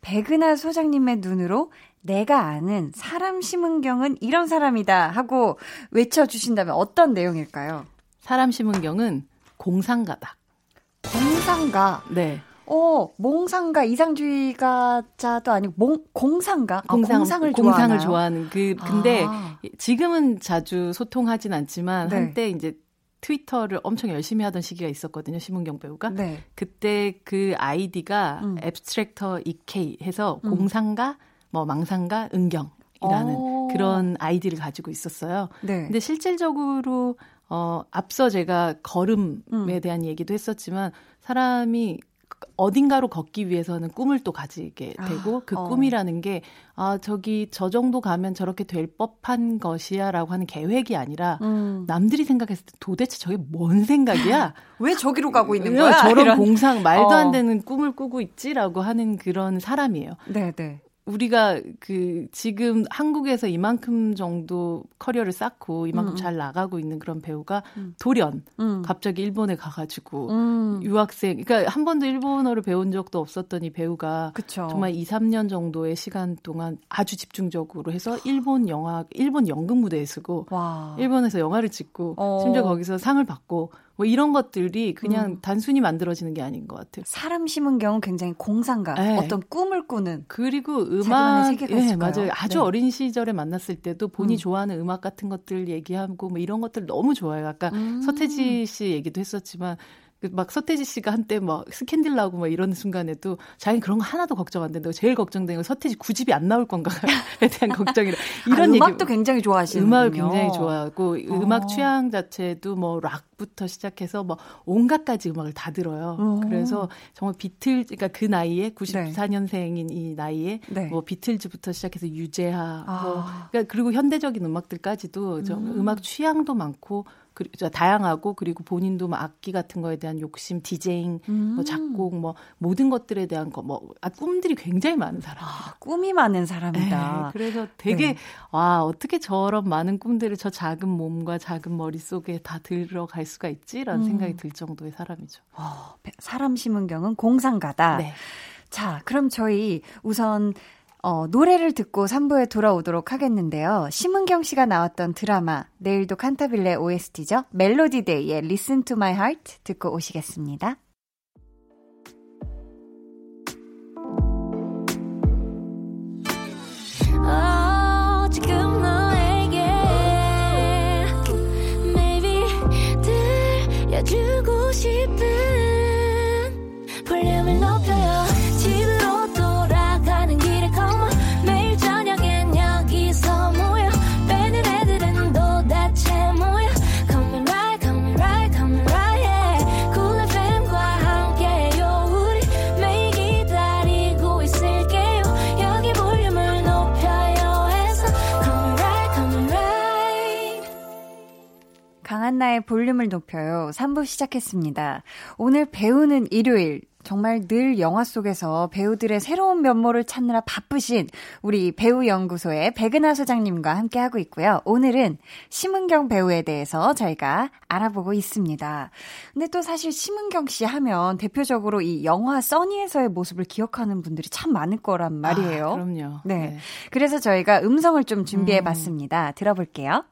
백은하 소장님의 눈으로 내가 아는 사람 심은경은 이런 사람이다 하고 외쳐주신다면 어떤 내용일까요? 사람 심은경은 공상가다. 공상가. 네. 어, 몽상가, 이상주의자도 아니고 몽, 공상가. 아, 공상, 공상을 공상을 좋아하나요? 좋아하는 그 근데 아. 지금은 자주 소통하진 않지만 네. 한때 이제 트위터를 엄청 열심히 하던 시기가 있었거든요. 심은경 배우가. 네. 그때 그 아이디가 음. Abstractor EK 해서 음. 공상가, 뭐 망상가, 은경이라는 오. 그런 아이디를 가지고 있었어요. 네. 근데 실질적으로 어, 앞서 제가 걸음에 음. 대한 얘기도 했었지만 사람이 어딘가로 걷기 위해서는 꿈을 또 가지게 아, 되고 그 어. 꿈이라는 게 아, 저기 저 정도 가면 저렇게 될 법한 것이야라고 하는 계획이 아니라 음. 남들이 생각했을 때 도대체 저게 뭔 생각이야? <laughs> 왜 저기로 가고 있는 왜 거야? 저런 이런. 공상 말도 어. 안 되는 꿈을 꾸고 있지라고 하는 그런 사람이에요. 네, 네. 우리가 그 지금 한국에서 이만큼 정도 커리어를 쌓고 이만큼 음. 잘 나가고 있는 그런 배우가 음. 돌연 음. 갑자기 일본에 가가지고 음. 유학생 그러니까 한 번도 일본어를 배운 적도 없었던 이 배우가 그쵸. 정말 2, 3년 정도의 시간 동안 아주 집중적으로 해서 일본 영화 일본 연극 무대에 와. 일본에서 영화를 찍고 어. 심지어 거기서 상을 받고 뭐 이런 것들이 그냥 음. 단순히 만들어지는 게 아닌 것 같아요. 사람 심은 경우 굉장히 공상가, 네. 어떤 꿈을 꾸는. 그리고 음악, 예, 있을까요? 맞아요. 아주 네. 어린 시절에 만났을 때도 본인이 음. 좋아하는 음악 같은 것들 얘기하고 뭐 이런 것들 너무 좋아요. 아까 음. 서태지 씨 얘기도 했었지만 그 막 서태지 씨가 한때 막 스캔들 나고 막 이런 순간에도 자기는 그런 거 하나도 걱정 안 된다고 제일 걱정되는 건 서태지 구집이 안 나올 건가에 <laughs> 대한 걱정이라 이런 아, 얘기 음악도 굉장히 좋아하시는 음악을 굉장히 좋아하고 어. 음악 취향 자체도 뭐 락부터 시작해서 뭐 온갖 가지 음악을 다 들어요. 어. 그래서 정말 비틀 그러니까 그 나이에 94년생인 이 나이에 네. 뭐 비틀즈부터 시작해서 유재하 아. 뭐 그러니까 그리고 현대적인 음악들까지도 좀 음. 음악 취향도 많고 저 다양하고 그리고 본인도 막 악기 같은 거에 대한 욕심, 디제잉, 음. 뭐 작곡, 뭐 모든 것들에 대한 거 뭐 아, 꿈들이 굉장히 많은 사람. 아, 꿈이 많은 사람이다. 네, 그래서 되게 네. 와 어떻게 저런 많은 꿈들을 저 작은 몸과 작은 머릿 속에 다 들어갈 수가 있지라는 음. 생각이 들 정도의 사람이죠. 어, 사람 심은 경은 공상가다. 네. 자, 그럼 저희 우선 어, 노래를 듣고 3부에 돌아오도록 하겠는데요. 심은경 씨가 나왔던 드라마 내일도 칸타빌레 OST죠. 멜로디데이의 Listen to My Heart 듣고 오시겠습니다. 한나의 볼륨을 높여요. 3부 시작했습니다. 오늘 배우는 일요일. 정말 늘 영화 속에서 배우들의 새로운 면모를 찾느라 바쁘신 우리 배우연구소의 백은하 소장님과 함께하고 있고요. 오늘은 심은경 배우에 대해서 저희가 알아보고 있습니다. 근데 또 사실 심은경 씨 하면 대표적으로 이 영화 써니에서의 모습을 기억하는 분들이 참 많을 거란 말이에요. 아, 그럼요. 네. 그래서 저희가 음성을 좀 준비해 봤습니다. 들어볼게요.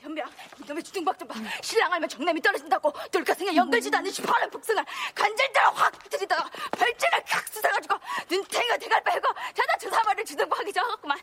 현명 이놈의 주둥박 좀 봐. 신랑 알면 정남이 떨어진다고 돌가슴에 연결지도 않는 시퍼런 복숭아 관절대로 확 들이다가 별진을 칵 쑤셔가지고 눈탱이가 대갈 빼고 자다 주사발을 주둥박이 져갖구만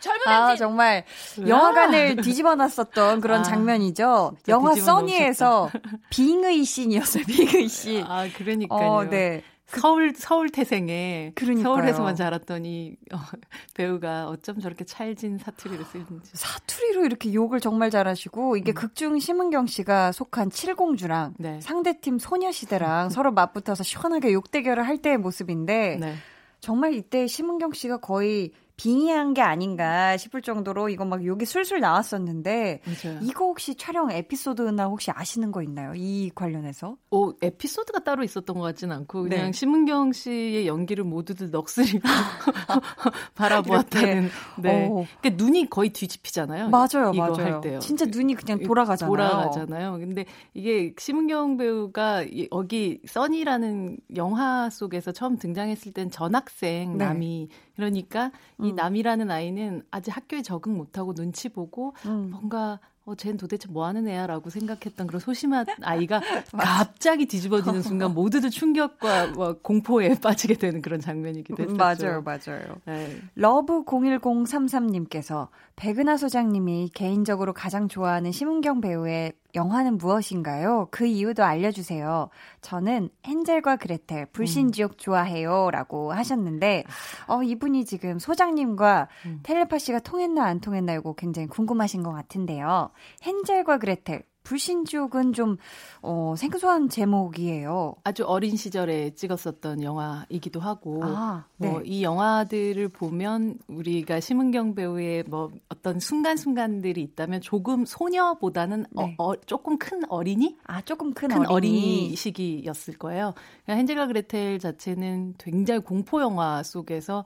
젊은 아, 엔진 정말 영화관을 뒤집어 놨었던 그런 아, 장면이죠. 영화 써니에서 빙의 씬이었어요. 빙의 씬. 아, 그러니까요. 어, 네. 서울 서울 태생에 그러니까요. 서울에서만 자랐던 이 어, <laughs> 배우가 어쩜 저렇게 찰진 사투리를 쓰는지. 사투리로 이렇게 욕을 정말 잘하시고 이게 극중 심은경 씨가 속한 칠공주랑 네. 상대팀 소녀시대랑 <laughs> 서로 맞붙어서 시원하게 욕 대결을 할 때의 모습인데 네. 정말 이때 심은경 씨가 거의 빙의한 게 아닌가 싶을 정도로 이거 막 욕이 술술 나왔었는데 맞아요. 이거 혹시 촬영 에피소드나 혹시 아시는 거 있나요? 이 관련해서? 어, 에피소드가 따로 있었던 것 같지는 않고 그냥 네. 심은경 씨의 연기를 모두들 넋으리고 <laughs> 바라보았다는. 네. 어. 그러니까 눈이 거의 뒤집히잖아요. 맞아요, 이거 맞아요. 할 때요. 진짜 눈이 그냥 돌아가잖아요. 돌아가잖아요. 근데 이게 심은경 배우가 이- 여기 써니라는 영화 속에서 처음 등장했을 땐 전학생 네. 남이 그러니까 이 음. 남이라는 아이는 아직 학교에 적응 못하고 눈치 보고 음. 뭔가 어, 쟨 도대체 뭐 하는 애야라고 생각했던 그런 소심한 <laughs> 아이가 갑자기 뒤집어지는 순간 모두들 충격과 뭐 공포에 <laughs> 빠지게 되는 그런 장면이기도 했었죠. 맞아요, 맞아요. 네. Love 01033님께서 백은하 소장님이 개인적으로 가장 좋아하는 심은경 배우의 영화는 무엇인가요? 그 이유도 알려주세요. 저는 헨젤과 그레텔, 불신지옥 좋아해요. 라고 하셨는데, 어, 이분이 지금 소장님과 음. 텔레파시가 통했나 안 통했나 이거 굉장히 궁금하신 것 같은데요. 헨젤과 그레텔, 불신지옥은 좀, 어, 생소한 제목이에요. 아주 어린 시절에 찍었었던 영화이기도 하고 아, 뭐이 영화들을 보면 우리가 심은경 배우의 뭐 어떤 순간순간들이 있다면 조금 소녀보다는 네. 어, 어, 조금 큰 어린이 아, 조금 큰, 큰 어린이. 어린이 시기였을 거예요. 그러니까 헨젤과 그레텔 자체는 굉장히 공포 영화 속에서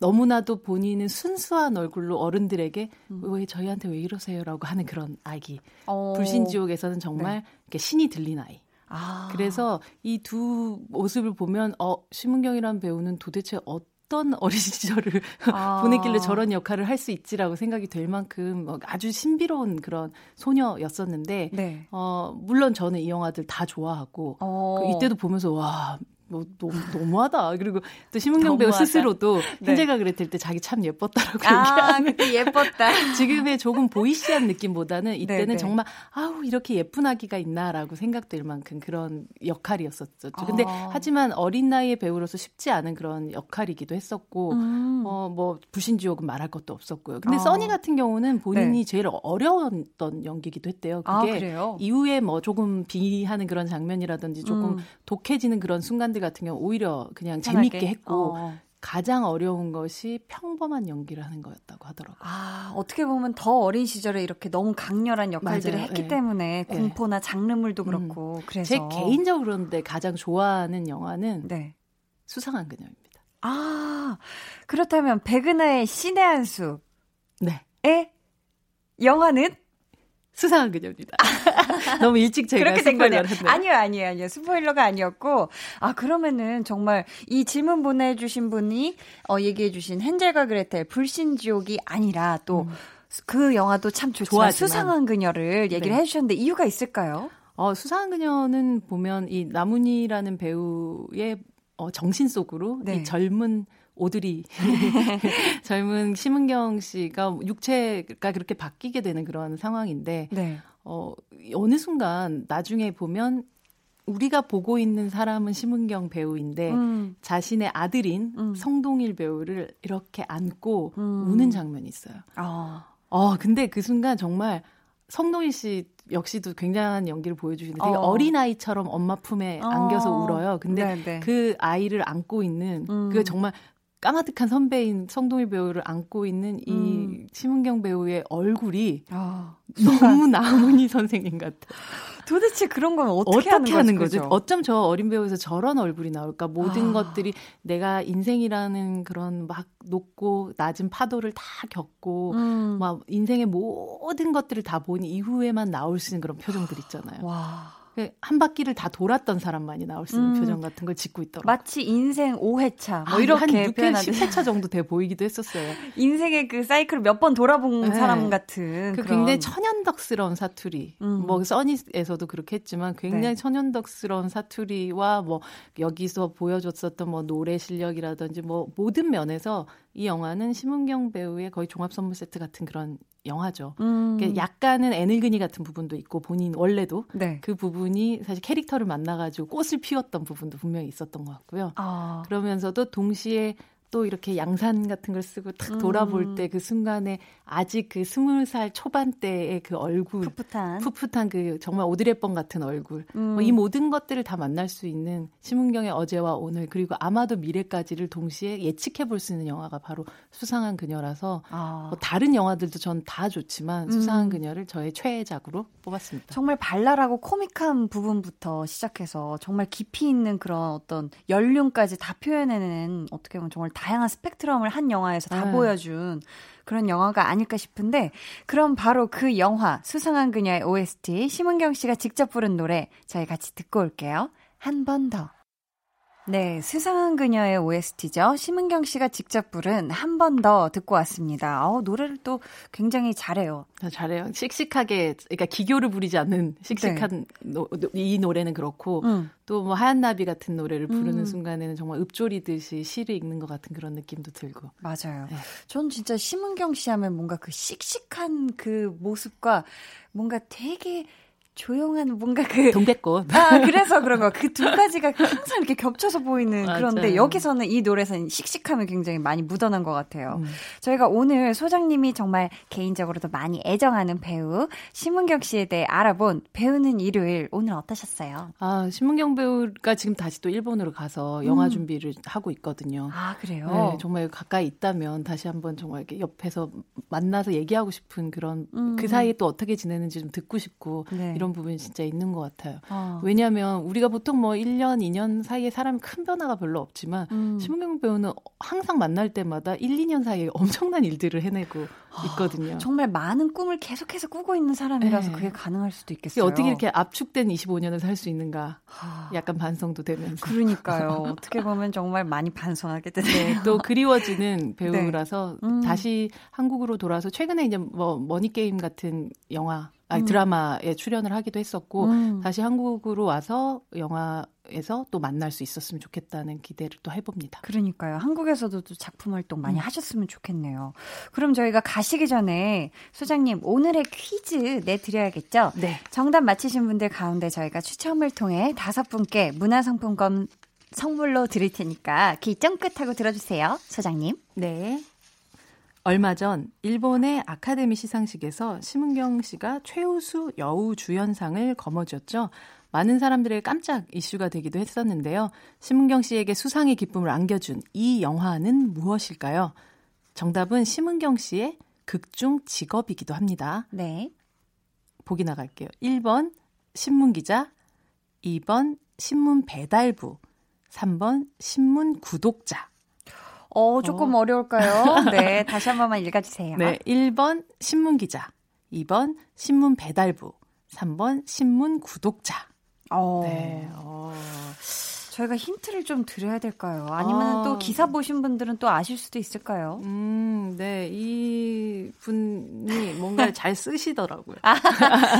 너무나도 본인은 순수한 얼굴로 어른들에게 왜 저희한테 왜 이러세요라고 하는 그런 아기. 어. 불신 지옥에서는 정말 이렇게 신이 들린 아이. 아. 그래서 이 두 모습을 보면 어 심은경이라는 배우는 도대체 어떤 <laughs> 어린 시절을 아. 보냈길래 저런 역할을 할 수 있지라고 생각이 될 만큼 뭐 아주 신비로운 그런 소녀였었는데 네. 어 물론 저는 이 영화들 다 좋아하고 어. 그 이때도 보면서 와. 뭐 너무 너무하다. 그리고 또 심은경 배우. 스스로도 네. 헨젤과 그레텔 때 자기 참 예뻤다라고 아, 얘기하는 그때 예뻤다. <laughs> 지금의 조금 보이시한 느낌보다는 이때는 네, 네. 정말 아우 이렇게 예쁜 아기가 있나라고 생각될 만큼 그런 역할이었었죠. 근데 아. 하지만 어린 나이의 배우로서 쉽지 않은 그런 역할이기도 했었고 음. 어뭐 부신지옥은 말할 것도 없었고요. 근데 아. 써니 같은 경우는 본인이 네. 제일 어려웠던 연기기도 했대요. 아, 그게 그래요? 이후에 뭐 조금 비하는 그런 장면이라든지 조금 음. 독해지는 그런 순간들 같은 경우 오히려 그냥 편하게? 재밌게 했고 어. 가장 어려운 것이 평범한 연기를 하는 거였다고 하더라고요. 아, 어떻게 보면 더 어린 시절에 이렇게 너무 강렬한 역할들을 맞아요. 했기 네. 때문에 네. 공포나 장르물도 그렇고 그래서 제 개인적으로 그런데 가장 좋아하는 영화는 네. 수상한 그녀입니다. 아, 그렇다면 백은하의 신의 한 수의 네. 영화는 수상한 그녀입니다. <laughs> 너무 일찍 제가 그렇게. 스포일러를 했네요. 아니요, 아니에요, 아니요. 스포일러가 아니었고, 아, 그러면은 정말 이 질문 보내주신 분이, 어, 얘기해주신 헨젤과 그레텔 불신지옥이 아니라 또, 그 영화도 참 좋지만 좋아하지만. 수상한 그녀를 얘기를 네. 해주셨는데 이유가 있을까요? 어, 수상한 그녀는 보면 이 나문희라는 배우의 어, 정신 속으로 네. 이 젊은 오드리 <laughs> 젊은 심은경 씨가 육체가 그렇게 바뀌게 되는 그런 상황인데 네. 어, 어느 순간 나중에 보면 우리가 보고 있는 사람은 심은경 배우인데 음. 자신의 아들인 음. 성동일 배우를 이렇게 안고 음. 우는 장면이 있어요. 아, 어, 근데 그 순간 정말 성동일 씨 역시도 굉장한 연기를 보여주시는데 되게 어. 어. 린아이처럼 엄마 품에 어. 안겨서 울어요. 근데 네, 네. 그 아이를 안고 있는 음. 그 정말 까마득한 선배인 성동일 배우를 안고 있는 이 음. 심은경 배우의 얼굴이 아. 너무 나문희 선생님 같아. 도대체 그런 건 어떻게, 어떻게, 하는 거죠? 거죠? 어쩜 저 어린 배우에서 저런 얼굴이 나올까? 모든 아. 것들이 내가 인생이라는 그런 막 높고 낮은 파도를 다 겪고 음. 막 인생의 모든 것들을 다본 이후에만 나올 수 있는 그런 표정들 있잖아요. 와. 그한 바퀴를 다 돌았던 사람만이 나올 수 있는 음. 표정 같은 걸 짓고 있더라고요. 마치 인생 5회차 뭐 아, 이렇게 한 6회, 표현하듯이 10회차 정도 돼 보이기도 했었어요. <laughs> 인생의 그 사이클을 몇 번 돌아본 네. 사람 같은 그 그런 굉장히 천연덕스러운 사투리. 음. 뭐 써니에서도 그렇게 했지만 굉장히 네. 천연덕스러운 사투리와 뭐 여기서 보여줬었던 뭐 노래 실력이라든지 뭐 모든 면에서 이 영화는 심은경 배우의 거의 종합 선물 세트 같은 그런 영화죠. 음. 이게 약간은 애늙은이 같은 부분도 있고 본인 원래도 네. 그 부분이 사실 캐릭터를 만나가지고 꽃을 피웠던 부분도 분명히 있었던 것 같고요. 아. 그러면서도 동시에 또 이렇게 양산 같은 걸 쓰고 탁 돌아볼 음. 때그 순간에 아직 그 스물 살 초반 때의 그 얼굴 풋풋한 풋풋한 그 정말 오드레번 같은 얼굴 음. 뭐 이 모든 것들을 다 만날 수 있는 심은경의 어제와 오늘 그리고 아마도 미래까지를 동시에 예측해 볼 수 있는 영화가 바로 수상한 그녀라서 아. 뭐 다른 영화들도 전 다 좋지만 음. 수상한 그녀를 저의 최애작으로 뽑았습니다. 정말 발랄하고 코믹한 부분부터 시작해서 정말 깊이 있는 그런 어떤 연륜까지 다 표현해내는 어떻게 보면 정말 다 양한 스펙트럼을 한 영화에서 다 네. 보여준 그런 영화가 아닐까 싶은데 그럼 바로 그 영화 수상한 그녀의 OST 심은경 씨가 직접 부른 노래 저희 같이 듣고 올게요. 한 번 더. 네, 수상한 그녀의 OST죠. 심은경 씨가 직접 부른 한 번 더 듣고 왔습니다. 어, 노래를 또 굉장히 잘해요. 아, 잘해요. 씩씩하게, 그러니까 기교를 부리지 않는 씩씩한 노- 노- 이 노래는 그렇고 음. 또뭐 하얀 나비 같은 노래를 부르는 음. 순간에는 정말 읊조리듯이 시를 읽는 것 같은 그런 느낌도 들고. 맞아요. 네. 전 진짜 심은경 씨 하면 뭔가 그 씩씩한 그 모습과 뭔가 되게 조용한 뭔가 그 동백꽃. 아, 그래서 그런 거. 그 두 가지가 항상 이렇게 겹쳐서 보이는 맞아요. 그런데 여기서는 이 노래에서는 씩씩함이 굉장히 많이 묻어난 것 같아요. 음. 저희가 오늘 소장님이 정말 개인적으로도 많이 애정하는 배우 심은경 씨에 대해 알아본 배우는 일요일 오늘 어떠셨어요? 아, 신문경 배우가 지금 다시 또 일본으로 가서 영화 음. 준비를 하고 있거든요. 아, 그래요? 네, 정말 가까이 있다면 다시 한번 정말 이렇게 옆에서 만나서 얘기하고 싶은 그런 음. 그 사이에 또 어떻게 지내는지 좀 듣고 싶고 네. 이런 부분이 진짜 있는 것 같아요. 어. 왜냐하면 우리가 보통 뭐 1년, 2년 사이에 사람이 큰 변화가 별로 없지만 음. 심은경 배우는 항상 만날 때마다 1, 2년 사이에 엄청난 일들을 해내고 있거든요. 정말 많은 꿈을 계속해서 꾸고 있는 사람이라서 네. 그게 가능할 수도 있겠어요. 어떻게 이렇게 압축된 25년을 살 수 있는가 하, 약간 반성도 되면서 그러니까요. <laughs> 어떻게 보면 정말 많이 반성하게 되네요. 네, 또 그리워지는 <laughs> 배우라서 음. 다시 한국으로 돌아와서 최근에 이제 뭐 머니 게임 같은 영화 아니 음. 드라마에 출연을 하기도 했었고 음. 다시 한국으로 와서 영화에서 또 만날 수 있었으면 좋겠다는 기대를 또 해봅니다. 그러니까요. 한국에서도 또 작품 활동 많이 음. 하셨으면 좋겠네요. 그럼 저희가 가시기 전에 소장님 오늘의 퀴즈 내드려야겠죠? 네. 정답 맞히신 분들 가운데 저희가 추첨을 통해 다섯 분께 문화상품권 선물로 드릴 테니까 귀 쫑긋하고 들어주세요. 소장님. 네. 얼마 전 일본의 아카데미 시상식에서 심은경 씨가 최우수 여우 주연상을 거머쥐었죠. 많은 사람들의 깜짝 이슈가 되기도 했었는데요. 심은경 씨에게 수상의 기쁨을 안겨준 이 영화는 무엇일까요? 정답은 심은경 씨의 극중 직업이기도 합니다. 네. 보기 나갈게요. 1번 신문기자, 2번 신문 배달부, 3번 신문 구독자. 어, 조금 어. 려울까요 네. <laughs> 다시 한 번만 읽어주세요. 네, 1번 신문 기자, 2번 신문 배달부, 3번 신문 구독자. 어. 네. 어. 저희가 힌트를 좀 드려야 될까요? 아니면 아. 또 기사 보신 분들은 또 아실 수도 있을까요? 음, 네. 이 분이 뭔가를 <laughs> 잘 쓰시더라고요. 아,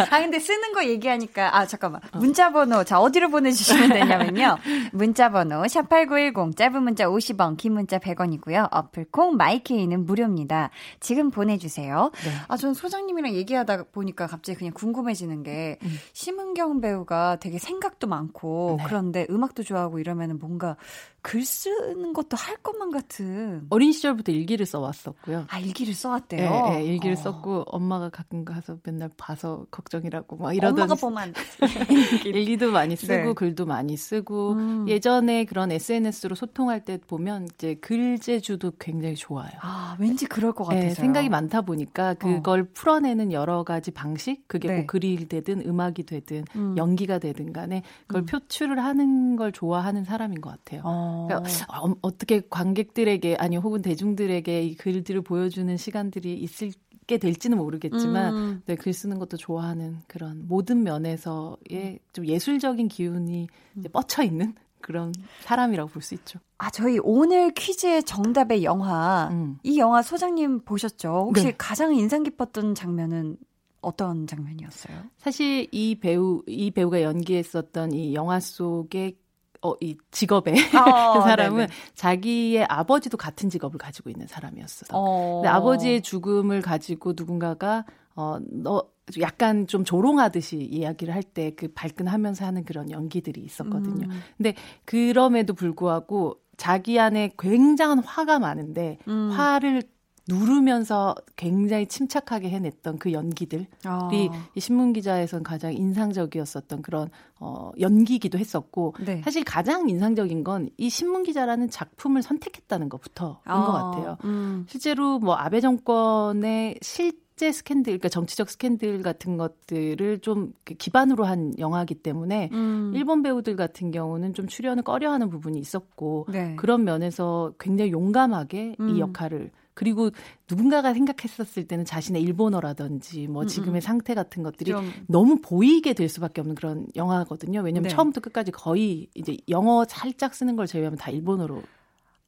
근데 쓰는 거 얘기하니까, 아, 잠깐만. 문자번호, 자, 어디로 보내주시면 되냐면요. 문자번호, 샵8910, 짧은 문자 50원, 긴 문자 100원이고요. 어플콩, 마이케이는 무료입니다. 지금 보내주세요. 네. 아, 전 소장님이랑 얘기하다 보니까 갑자기 그냥 궁금해지는 게, 음. 심은경 배우가 되게 생각도 많고, 네. 그런데 음악도 좋아 하고 이러면은 뭔가 글 쓰는 것도 할 것만 같은. 어린 시절부터 일기를 써왔었고요. 아, 일기를 써왔대요? 네, 네, 일기를 어. 썼고 엄마가 가끔 가서 맨날 봐서 걱정이라고 막 이러던 엄마가 보면. <laughs> 일기도 많이 쓰고 네. 글도 많이 쓰고 음. 예전에 그런 SNS로 소통할 때 보면 이제 글재주도 굉장히 좋아요. 아, 왠지 그럴 것 같아서. 네, 생각이 많다 보니까 그걸 풀어내는 여러 가지 방식, 그게 네. 뭐 글이 되든 음악이 되든 음. 연기가 되든 간에 그걸 음. 표출을 하는 걸 좋아하는 사람인 것 같아요. 어. 그러니까 어, 어떻게 관객들에게 아니 혹은 대중들에게 이 글들을 보여주는 시간들이 있을 게 될지는 모르겠지만 음. 네, 글 쓰는 것도 좋아하는 그런 모든 면에서의 좀 예술적인 기운이 이제 뻗쳐 있는 <laughs> 그런 사람이라고 볼 수 있죠. 아, 저희 오늘 퀴즈의 정답의 영화. 음. 이 영화 소장님 보셨죠? 혹시 네. 가장 인상 깊었던 장면은 어떤 장면이었어요? 사실 이 배우 이 배우가 연기했었던 이 영화 속의 어, 이 직업의 어, <laughs> 그 사람은 네네. 자기의 아버지도 같은 직업을 가지고 있는 사람이었어요. 어. 근데 아버지의 죽음을 가지고 누군가가 어, 너 약간 좀 조롱하듯이 이야기를 할 때 그 발끈하면서 하는 그런 연기들이 있었거든요. 음. 근데 그럼에도 불구하고 자기 안에 굉장한 화가 많은데 음. 화를 누르면서 굉장히 침착하게 해냈던 그 연기들이 아. 이 신문 기자에선 가장 인상적이었었던 그런 어 연기기도 했었고 네. 사실 가장 인상적인 건 이 신문 기자라는 작품을 선택했다는 것부터인 아. 것 같아요. 음. 실제로 뭐 아베 정권의 실제 스캔들, 그러니까 정치적 스캔들 같은 것들을 좀그 기반으로 한 영화이기 때문에 음. 일본 배우들 같은 경우는 좀 출연을 꺼려하는 부분이 있었고 네. 그런 면에서 굉장히 용감하게 음. 이 역할을 그리고 누군가가 생각했었을 때는 자신의 일본어라든지 뭐 지금의 상태 같은 것들이 음, 좀 너무 보이게 될 수밖에 없는 그런 영화거든요. 왜냐하면 네. 처음부터 끝까지 거의 이제 영어 살짝 쓰는 걸 제외하면 다 일본어로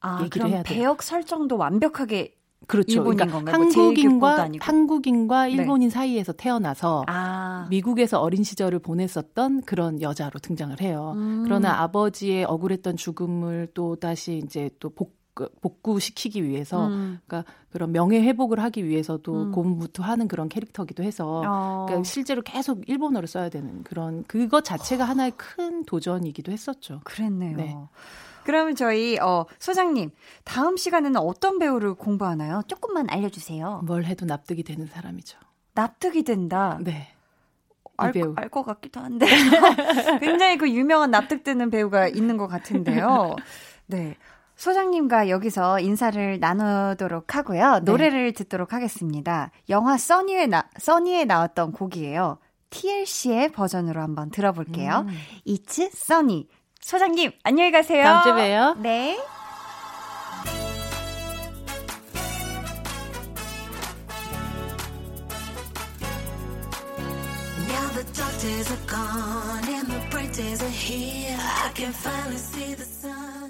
아, 얘기를 해야 돼요. 배역 설정도 완벽하게 그렇죠. 그러니까 건가요? 뭐 한국인과 아니고. 한국인과 네. 일본인 사이에서 태어나서 아. 미국에서 어린 시절을 보냈었던 그런 여자로 등장을 해요. 음. 그러나 아버지의 억울했던 죽음을 또 다시 이제 또 복, 그 복구시키기 위해서 음. 그러니까 그런 명예 회복을 하기 위해서도 음. 고문부투하는 그런 캐릭터기도 해서 어. 그러니까 실제로 계속 일본어를 써야 되는 그런 그것 자체가 하나의 큰 도전이기도 했었죠. 그랬네요. 네. 그러면 저희 어, 소장님 다음 시간에는 어떤 배우를 공부하나요? 조금만 알려주세요. 뭘 해도 납득이 되는 사람이죠. 납득이 된다. 네. 이 알, 같기도 한데 <laughs> 굉장히 그 유명한 납득되는 배우가 있는 것 같은데요. <laughs> 네. 소장님과 여기서 인사를 나누도록 하고요. 네. 노래를 듣도록 하겠습니다. 영화 써니에, 나, 써니에 나왔던 곡이에요. TLC의 버전으로 한번 들어볼게요. 음. It's Sunny. 소장님, 안녕히 가세요. 다음 주에 봬요. 네. Now the dark days are gone and the bright days are here. I can finally see the sun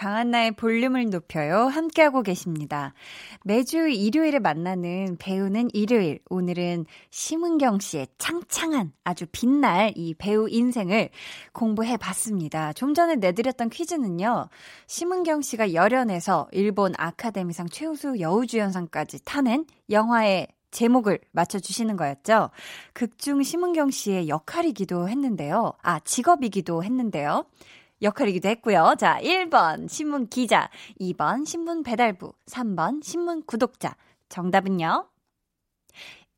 강한나의 볼륨을 높여요. 함께하고 계십니다. 매주 일요일에 만나는 배우는 일요일. 오늘은 심은경 씨의 창창한 아주 빛날 이 배우 인생을 공부해 봤습니다. 좀 전에 내드렸던 퀴즈는요. 심은경 씨가 열연해서 일본 아카데미상 최우수 여우주연상까지 타낸 영화의 제목을 맞춰주시는 거였죠. 극중 심은경 씨의 역할이기도 했는데요. 아, 직업이기도 했는데요. 역할이기도 했고요. 자, 1번 신문 기자, 2번 신문 배달부, 3번 신문 구독자. 정답은요?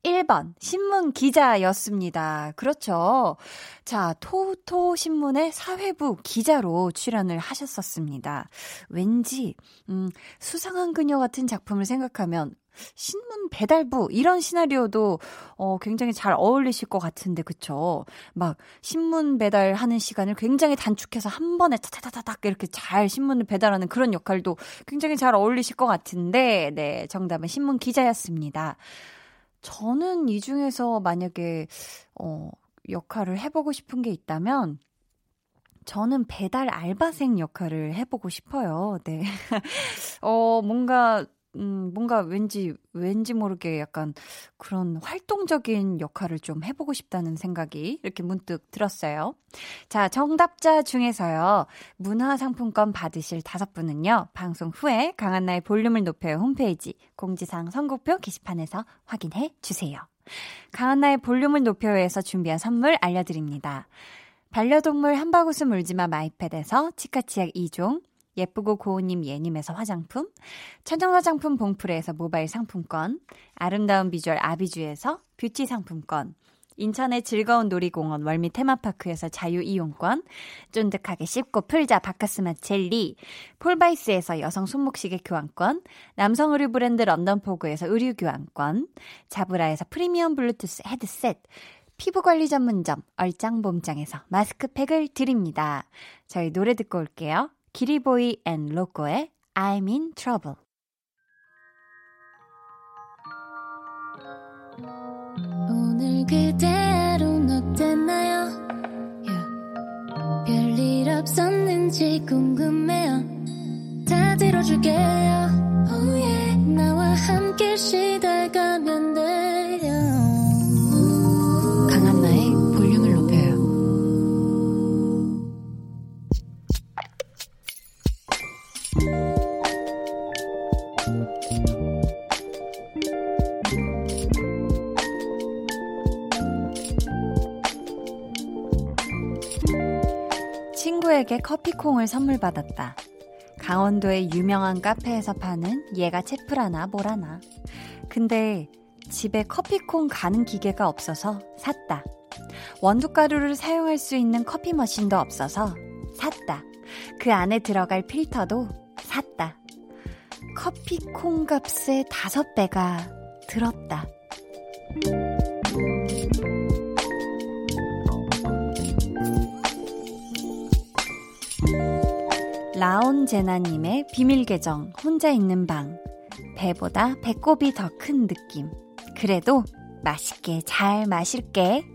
1번 신문 기자였습니다. 그렇죠. 자, 토토 신문의 사회부 기자로 출연을 하셨었습니다. 왠지 음, 수상한 그녀 같은 작품을 생각하면 신문 배달부 이런 시나리오도 어 굉장히 잘 어울리실 것 같은데 그쵸? 막 신문 배달하는 시간을 굉장히 단축해서 한 번에 타타타닥 이렇게 잘 신문을 배달하는 그런 역할도 굉장히 잘 어울리실 것 같은데 네 정답은 신문 기자였습니다. 저는 이 중에서 만약에 어 역할을 해보고 싶은 게 있다면 저는 배달 알바생 역할을 해보고 싶어요. 네. <laughs> 어, 뭔가, 음, 뭔가 왠지, 왠지 모르게 약간 그런 활동적인 역할을 좀 해보고 싶다는 생각이 이렇게 문득 들었어요. 자, 정답자 중에서요, 문화상품권 받으실 다섯 분은요, 방송 후에 강한나의 볼륨을 높여요 홈페이지 공지사항 선곡표 게시판에서 확인해 주세요. 강한나의 볼륨을 높여요에서 준비한 선물 알려드립니다. 반려동물 한바구스 물지마 마이패드에서 치카치약 2종, 예쁘고 고운님 예님에서 화장품, 천정 화장품 봉프레에서 모바일 상품권, 아름다운 비주얼 아비주에서 뷰티 상품권, 인천의 즐거운 놀이공원 월미 테마파크에서 자유이용권, 쫀득하게 씹고 풀자 바카스마 젤리, 폴바이스에서 여성 손목시계 교환권, 남성 의류 브랜드 런던포그에서 의류 교환권, 자브라에서 프리미엄 블루투스 헤드셋, 피부관리 전문점 얼짱봄짱에서 마스크팩을 드립니다. 저희 노래 듣고 올게요. 기리보이 and 로꼬의 I'm in trouble. 오늘 그대로는 어땠나요? Yeah. 별일 없었는지 궁금해요. 다 들어줄게요. Oh yeah. 나와 함께 시달가면 돼 친구에게 커피콩을 선물 받았다. 강원도의 유명한 카페에서 파는 얘가 채플하나 뭐라나. 근데 집에 커피콩 가는 기계가 없어서 샀다. 원두가루를 사용할 수 있는 커피 머신도 없어서 샀다. 그 안에 들어갈 필터도 샀다. 커피콩 값의 다섯 배가 들었다. 라온제나님의 비밀계정, 혼자 있는 방. 배보다 배꼽이 더 큰 느낌. 그래도 맛있게 잘 마실게.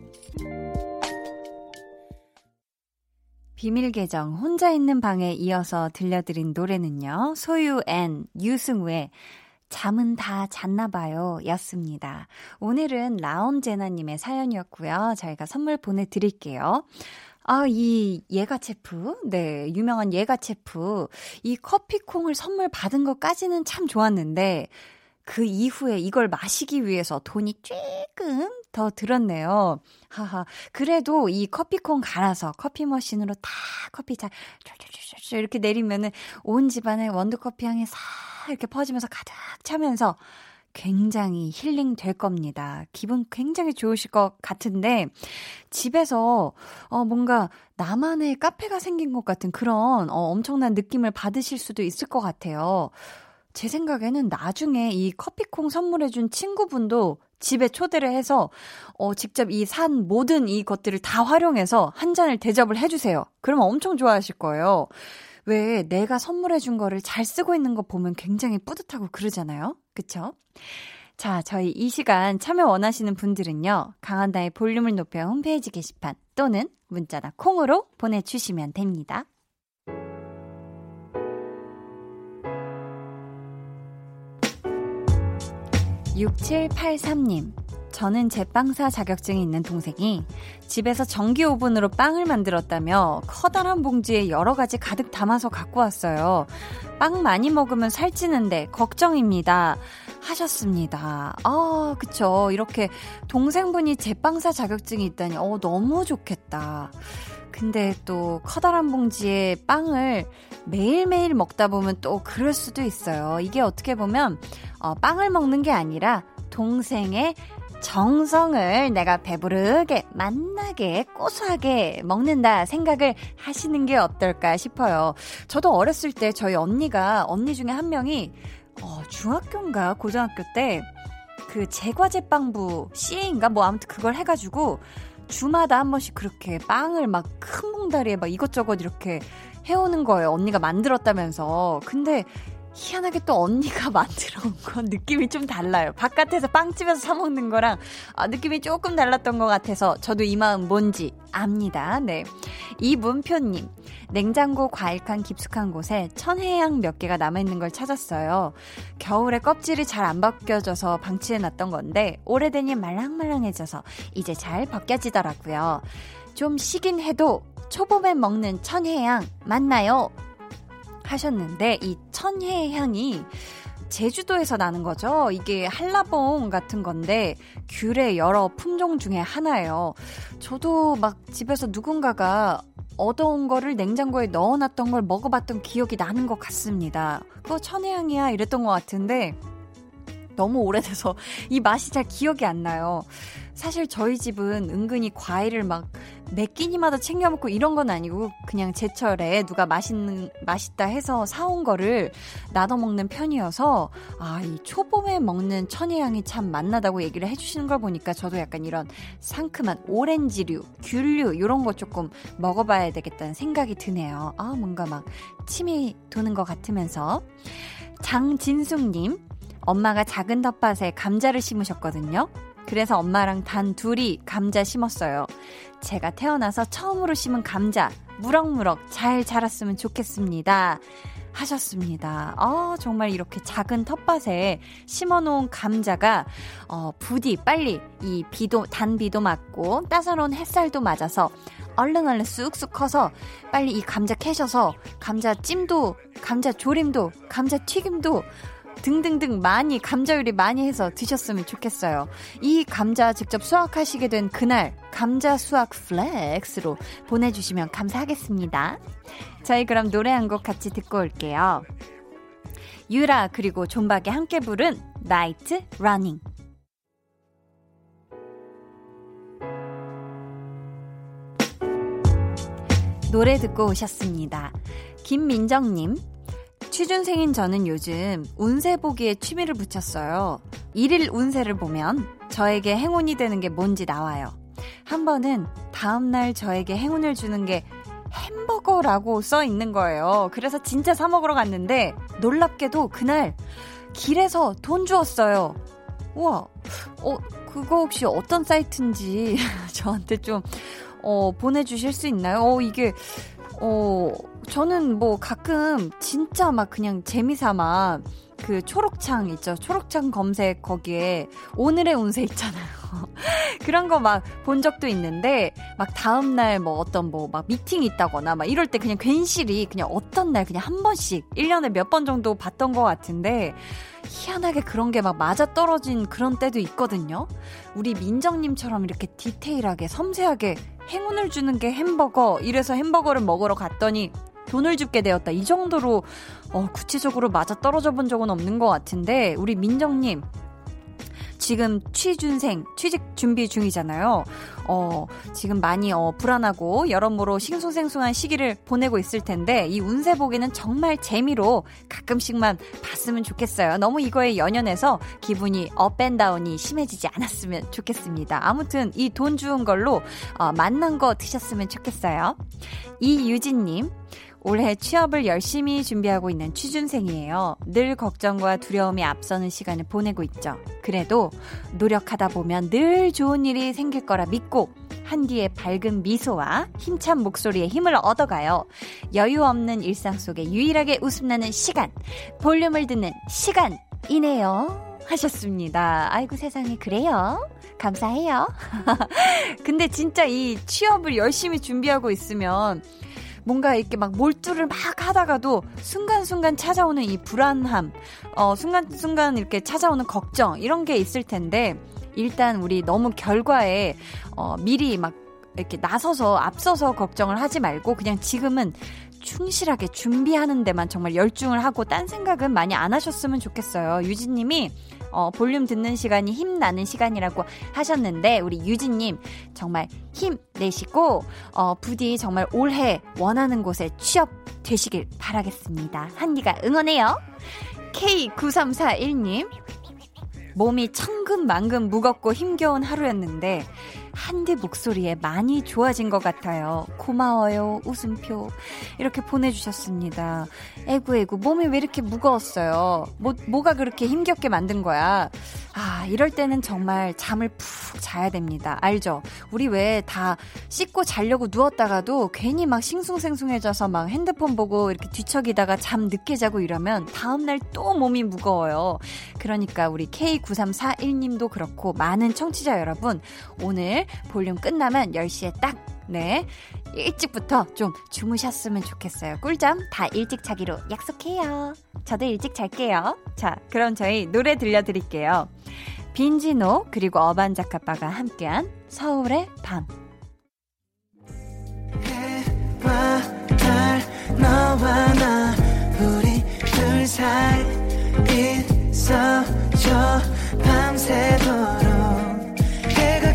비밀 계정 혼자 있는 방에 이어서 들려드린 노래는요. 소유 and 유승우의 잠은 다 잤나 봐요. 였습니다. 오늘은 라온제나님의 사연이었고요. 저희가 선물 보내드릴게요. 아, 이 예가 체프, 네, 유명한 예가 체프, 이 커피콩을 선물 받은 것까지는 참 좋았는데, 그 이후에 이걸 마시기 위해서 돈이 조금 더 들었네요. 하하. 그래도 이 커피콩 갈아서 커피 머신으로 다 커피 잘 쫄쫄쫄쫄 이렇게 내리면은 온 집안에 원두커피 향이 싹 이렇게 퍼지면서 가득 차면서 굉장히 힐링 될 겁니다. 기분 굉장히 좋으실 것 같은데, 집에서, 어, 뭔가 나만의 카페가 생긴 것 같은 그런, 어, 엄청난 느낌을 받으실 수도 있을 것 같아요. 제 생각에는 나중에 이 커피콩 선물해준 친구분도 집에 초대를 해서 어 직접 이 산 모든 이 것들을 다 활용해서 한 잔을 대접을 해주세요. 그러면 엄청 좋아하실 거예요. 왜 내가 선물해준 거를 잘 쓰고 있는 거 보면 굉장히 뿌듯하고 그러잖아요. 그쵸? 자, 저희 이 시간 참여 원하시는 분들은요. 강한다의 볼륨을 높여 홈페이지 게시판 또는 문자나 콩으로 보내주시면 됩니다. 6783님. 저는 제빵사 자격증이 있는 동생이 집에서 전기 오븐으로 빵을 만들었다며 커다란 봉지에 여러 가지 가득 담아서 갖고 왔어요. 빵 많이 먹으면 살찌는데 걱정입니다. 하셨습니다. 아, 그쵸. 이렇게 동생분이 제빵사 자격증이 있다니, 어, 너무 좋겠다. 근데 또 커다란 봉지에 빵을 매일매일 먹다 보면 또 그럴 수도 있어요. 이게 어떻게 보면 어, 빵을 먹는 게 아니라 동생의 정성을 내가 배부르게 맛나게 고소하게 먹는다 생각을 하시는 게 어떨까 싶어요. 저도 어렸을 때 저희 언니가 언니 중에 한 명이 어, 중학교인가 고등학교 때 그 제과제빵부 CA인가 뭐 아무튼 그걸 해가지고 주마다 한 번씩 그렇게 빵을 막 큰 봉다리에 막 이것저것 이렇게 해오는 거예요. 언니가 만들었다면서. 근데 희한하게 또 언니가 <laughs> 만들어 온 건 느낌이 좀 달라요. 바깥에서 빵집에서 사 먹는 거랑 아, 느낌이 조금 달랐던 것 같아서 저도 이 마음 뭔지 압니다. 네. 이문표님, 냉장고 과일칸 깊숙한 곳에 천혜향 몇 개가 남아있는 걸 찾았어요. 겨울에 껍질이 잘 안 벗겨져서 방치해놨던 건데 오래되니 말랑말랑해져서 이제 잘 벗겨지더라고요. 좀 시긴 해도 초봄에 먹는 천혜향 맞나요? 하셨는데 이 천혜향이 제주도에서 나는 거죠. 이게 한라봉 같은 건데 귤의 여러 품종 중에 하나예요. 저도 막 집에서 누군가가 얻어온 거를 냉장고에 넣어놨던 걸 먹어봤던 기억이 나는 것 같습니다. 그거 천혜향이야 이랬던 것 같은데 너무 오래돼서 <laughs> 이 맛이 잘 기억이 안 나요. 사실 저희 집은 은근히 과일을 막 몇 끼니마다 챙겨 먹고 이런 건 아니고 그냥 제철에 누가 맛있는 맛있다 해서 사온 거를 나눠 먹는 편이어서 아 이 초봄에 먹는 천혜향이 참 맛나다고 얘기를 해주시는 걸 보니까 저도 약간 이런 상큼한 오렌지류, 귤류 이런 거 조금 먹어봐야 되겠다는 생각이 드네요. 아 뭔가 막 침이 도는 것 같으면서 장진숙님 엄마가 작은 텃밭에 감자를 심으셨거든요. 그래서 엄마랑 단 둘이 감자 심었어요. 제가 태어나서 처음으로 심은 감자, 무럭무럭 잘 자랐으면 좋겠습니다. 하셨습니다. 어, 정말 이렇게 작은 텃밭에 심어놓은 감자가, 어, 부디 빨리 이 비도, 단비도 맞고 따사로운 햇살도 맞아서 얼른 얼른 쑥쑥 커서 빨리 이 감자 캐셔서 감자 찜도, 감자 조림도, 감자 튀김도 등등등 많이 감자 요리 많이 해서 드셨으면 좋겠어요. 이 감자 직접 수확하시게 된 그날 감자 수확 flex로 보내주시면 감사하겠습니다. 저희 그럼 노래 한 곡 같이 듣고 올게요. 유라 그리고 존박이 함께 부른 Night Running 노래 듣고 오셨습니다. 김민정님 취준생인 저는 요즘 운세 보기에 취미를 붙였어요. 일일 운세를 보면 저에게 행운이 되는 게 뭔지 나와요. 한 번은 다음날 저에게 행운을 주는 게 햄버거라고 써 있는 거예요. 그래서 진짜 사 먹으러 갔는데 놀랍게도 그날 길에서 돈 주었어요. 우와, 어, 그거 혹시 어떤 사이트인지 <laughs> 저한테 좀, 어, 보내주실 수 있나요? 어, 이게 어, 저는 뭐 가끔 진짜 막 그냥 재미삼아 그 초록창 있죠. 초록창 검색 거기에 오늘의 운세 있잖아요. <laughs> 그런 거 막 본 적도 있는데 막 다음 날 뭐 어떤 뭐 막 미팅 있다거나 막 이럴 때 그냥 괜시리 그냥 어떤 날 그냥 한 번씩 1년에 몇 번 정도 봤던 것 같은데 희한하게 그런 게 막 맞아 떨어진 그런 때도 있거든요. 우리 민정님처럼 이렇게 디테일하게 섬세하게 행운을 주는 게 햄버거 이래서 햄버거를 먹으러 갔더니 돈을 줍게 되었다. 이 정도로 어, 구체적으로 맞아 떨어져 본 적은 없는 것 같은데 우리 민정님 지금 취준생, 취직 준비 중이잖아요. 어, 지금 많이 어, 불안하고 여러모로 싱숭생숭한 시기를 보내고 있을 텐데 이 운세 보기는 정말 재미로 가끔씩만 봤으면 좋겠어요. 너무 이거에 연연해서 기분이 up and down이 심해지지 않았으면 좋겠습니다. 아무튼 이 돈 주은 걸로 어, 맛난 거 드셨으면 좋겠어요. 이유진님, 올해 취업을 열심히 준비하고 있는 취준생이에요. 늘 걱정과 두려움이 앞서는 시간을 보내고 있죠. 그래도 노력하다 보면 늘 좋은 일이 생길 거라 믿고 한디의 밝은 미소와 힘찬 목소리에 힘을 얻어가요. 여유 없는 일상 속에 유일하게 웃음나는 시간, 볼륨을 듣는 시간이네요. 하셨습니다. 아이고 세상에 그래요? 감사해요. <laughs> 근데 진짜 이 취업을 열심히 준비하고 있으면 뭔가 이렇게 막 몰두를 막 하다가도 순간순간 찾아오는 이 불안함, 어, 순간순간 이렇게 찾아오는 걱정, 이런 게 있을 텐데, 일단 우리 너무 결과에, 어, 미리 막 이렇게 나서서 앞서서 걱정을 하지 말고 그냥 지금은 충실하게 준비하는 데만 정말 열중을 하고 딴 생각은 많이 안 하셨으면 좋겠어요. 유진님이 어, 볼륨 듣는 시간이 힘나는 시간이라고 하셨는데 우리 유진님 정말 힘내시고 어, 부디 정말 올해 원하는 곳에 취업 되시길 바라겠습니다. 한디가 응원해요. K9341님 몸이 천근만근 무겁고 힘겨운 하루였는데 한디 목소리에 많이 좋아진 것 같아요. 고마워요. 웃음표. 이렇게 보내주셨습니다. 에구에구, 몸이 왜 이렇게 무거웠어요? 뭐, 뭐가 그렇게 힘겹게 만든 거야? 아, 이럴 때는 정말 잠을 푹 자야 됩니다. 알죠? 우리 왜 다 씻고 자려고 누웠다가도 괜히 막 싱숭생숭해져서 막 핸드폰 보고 이렇게 뒤척이다가 잠 늦게 자고 이러면 다음날 또 몸이 무거워요. 그러니까 우리 K9341님도 그렇고 많은 청취자 여러분, 오늘 볼륨 끝나면 10시에 딱, 네. 일찍부터 좀 주무셨으면 좋겠어요. 꿀잠 다 일찍 자기로 약속해요. 저도 일찍 잘게요. 자, 그럼 저희 노래 들려드릴게요. 빈지노 그리고 어반자카빠가 함께한 서울의 밤. 너와 나 우리 둘 사이 있어줘 밤새도록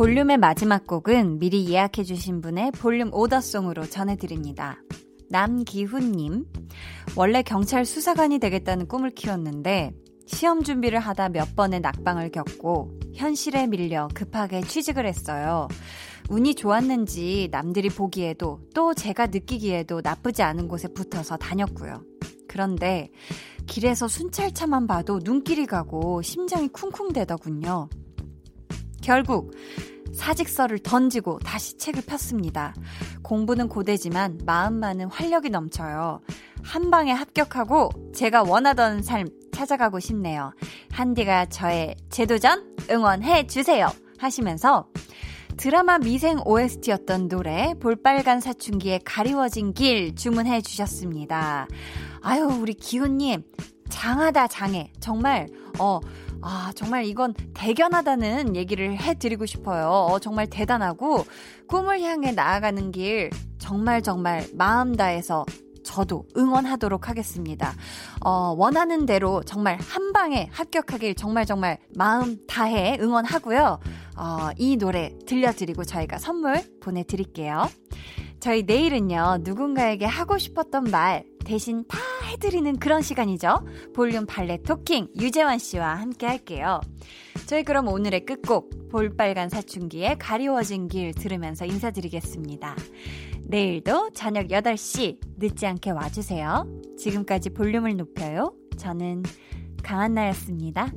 볼륨의 마지막 곡은 미리 예약해주신 분의 볼륨 오더송으로 전해드립니다. 남기훈님, 원래 경찰 수사관이 되겠다는 꿈을 키웠는데, 시험 준비를 하다 몇 번의 낙방을 겪고, 현실에 밀려 급하게 취직을 했어요. 운이 좋았는지 남들이 보기에도 또 제가 느끼기에도 나쁘지 않은 곳에 붙어서 다녔고요. 그런데 길에서 순찰차만 봐도 눈길이 가고 심장이 쿵쿵대더군요. 결국 사직서를 던지고 다시 책을 폈습니다. 공부는 고되지만 마음만은 활력이 넘쳐요. 한 방에 합격하고 제가 원하던 삶 찾아가고 싶네요. 한디가 저의 재도전 응원해 주세요. 하시면서 드라마 미생 OST였던 노래 볼빨간 사춘기의 가리워진 길 주문해 주셨습니다. 아유 우리 기훈님 장하다 장해 정말 어 아, 정말 이건 대견하다는 얘기를 해드리고 싶어요. 어, 정말 대단하고 꿈을 향해 나아가는 길 정말 정말 마음 다해서 저도 응원하도록 하겠습니다. 어, 원하는 대로 정말 한 방에 합격하길 정말 정말 마음 다해 응원하고요. 어, 이 노래 들려드리고 저희가 선물 보내드릴게요. 저희 내일은요, 누군가에게 하고 싶었던 말 대신 다 해드리는 그런 시간이죠. 볼륨 발레 토킹 유재환 씨와 함께 할게요. 저희 그럼 오늘의 끝곡 볼빨간 사춘기의 가리워진 길 들으면서 인사드리겠습니다. 내일도 저녁 8시 늦지 않게 와주세요. 지금까지 볼륨을 높여요. 저는 강한나였습니다.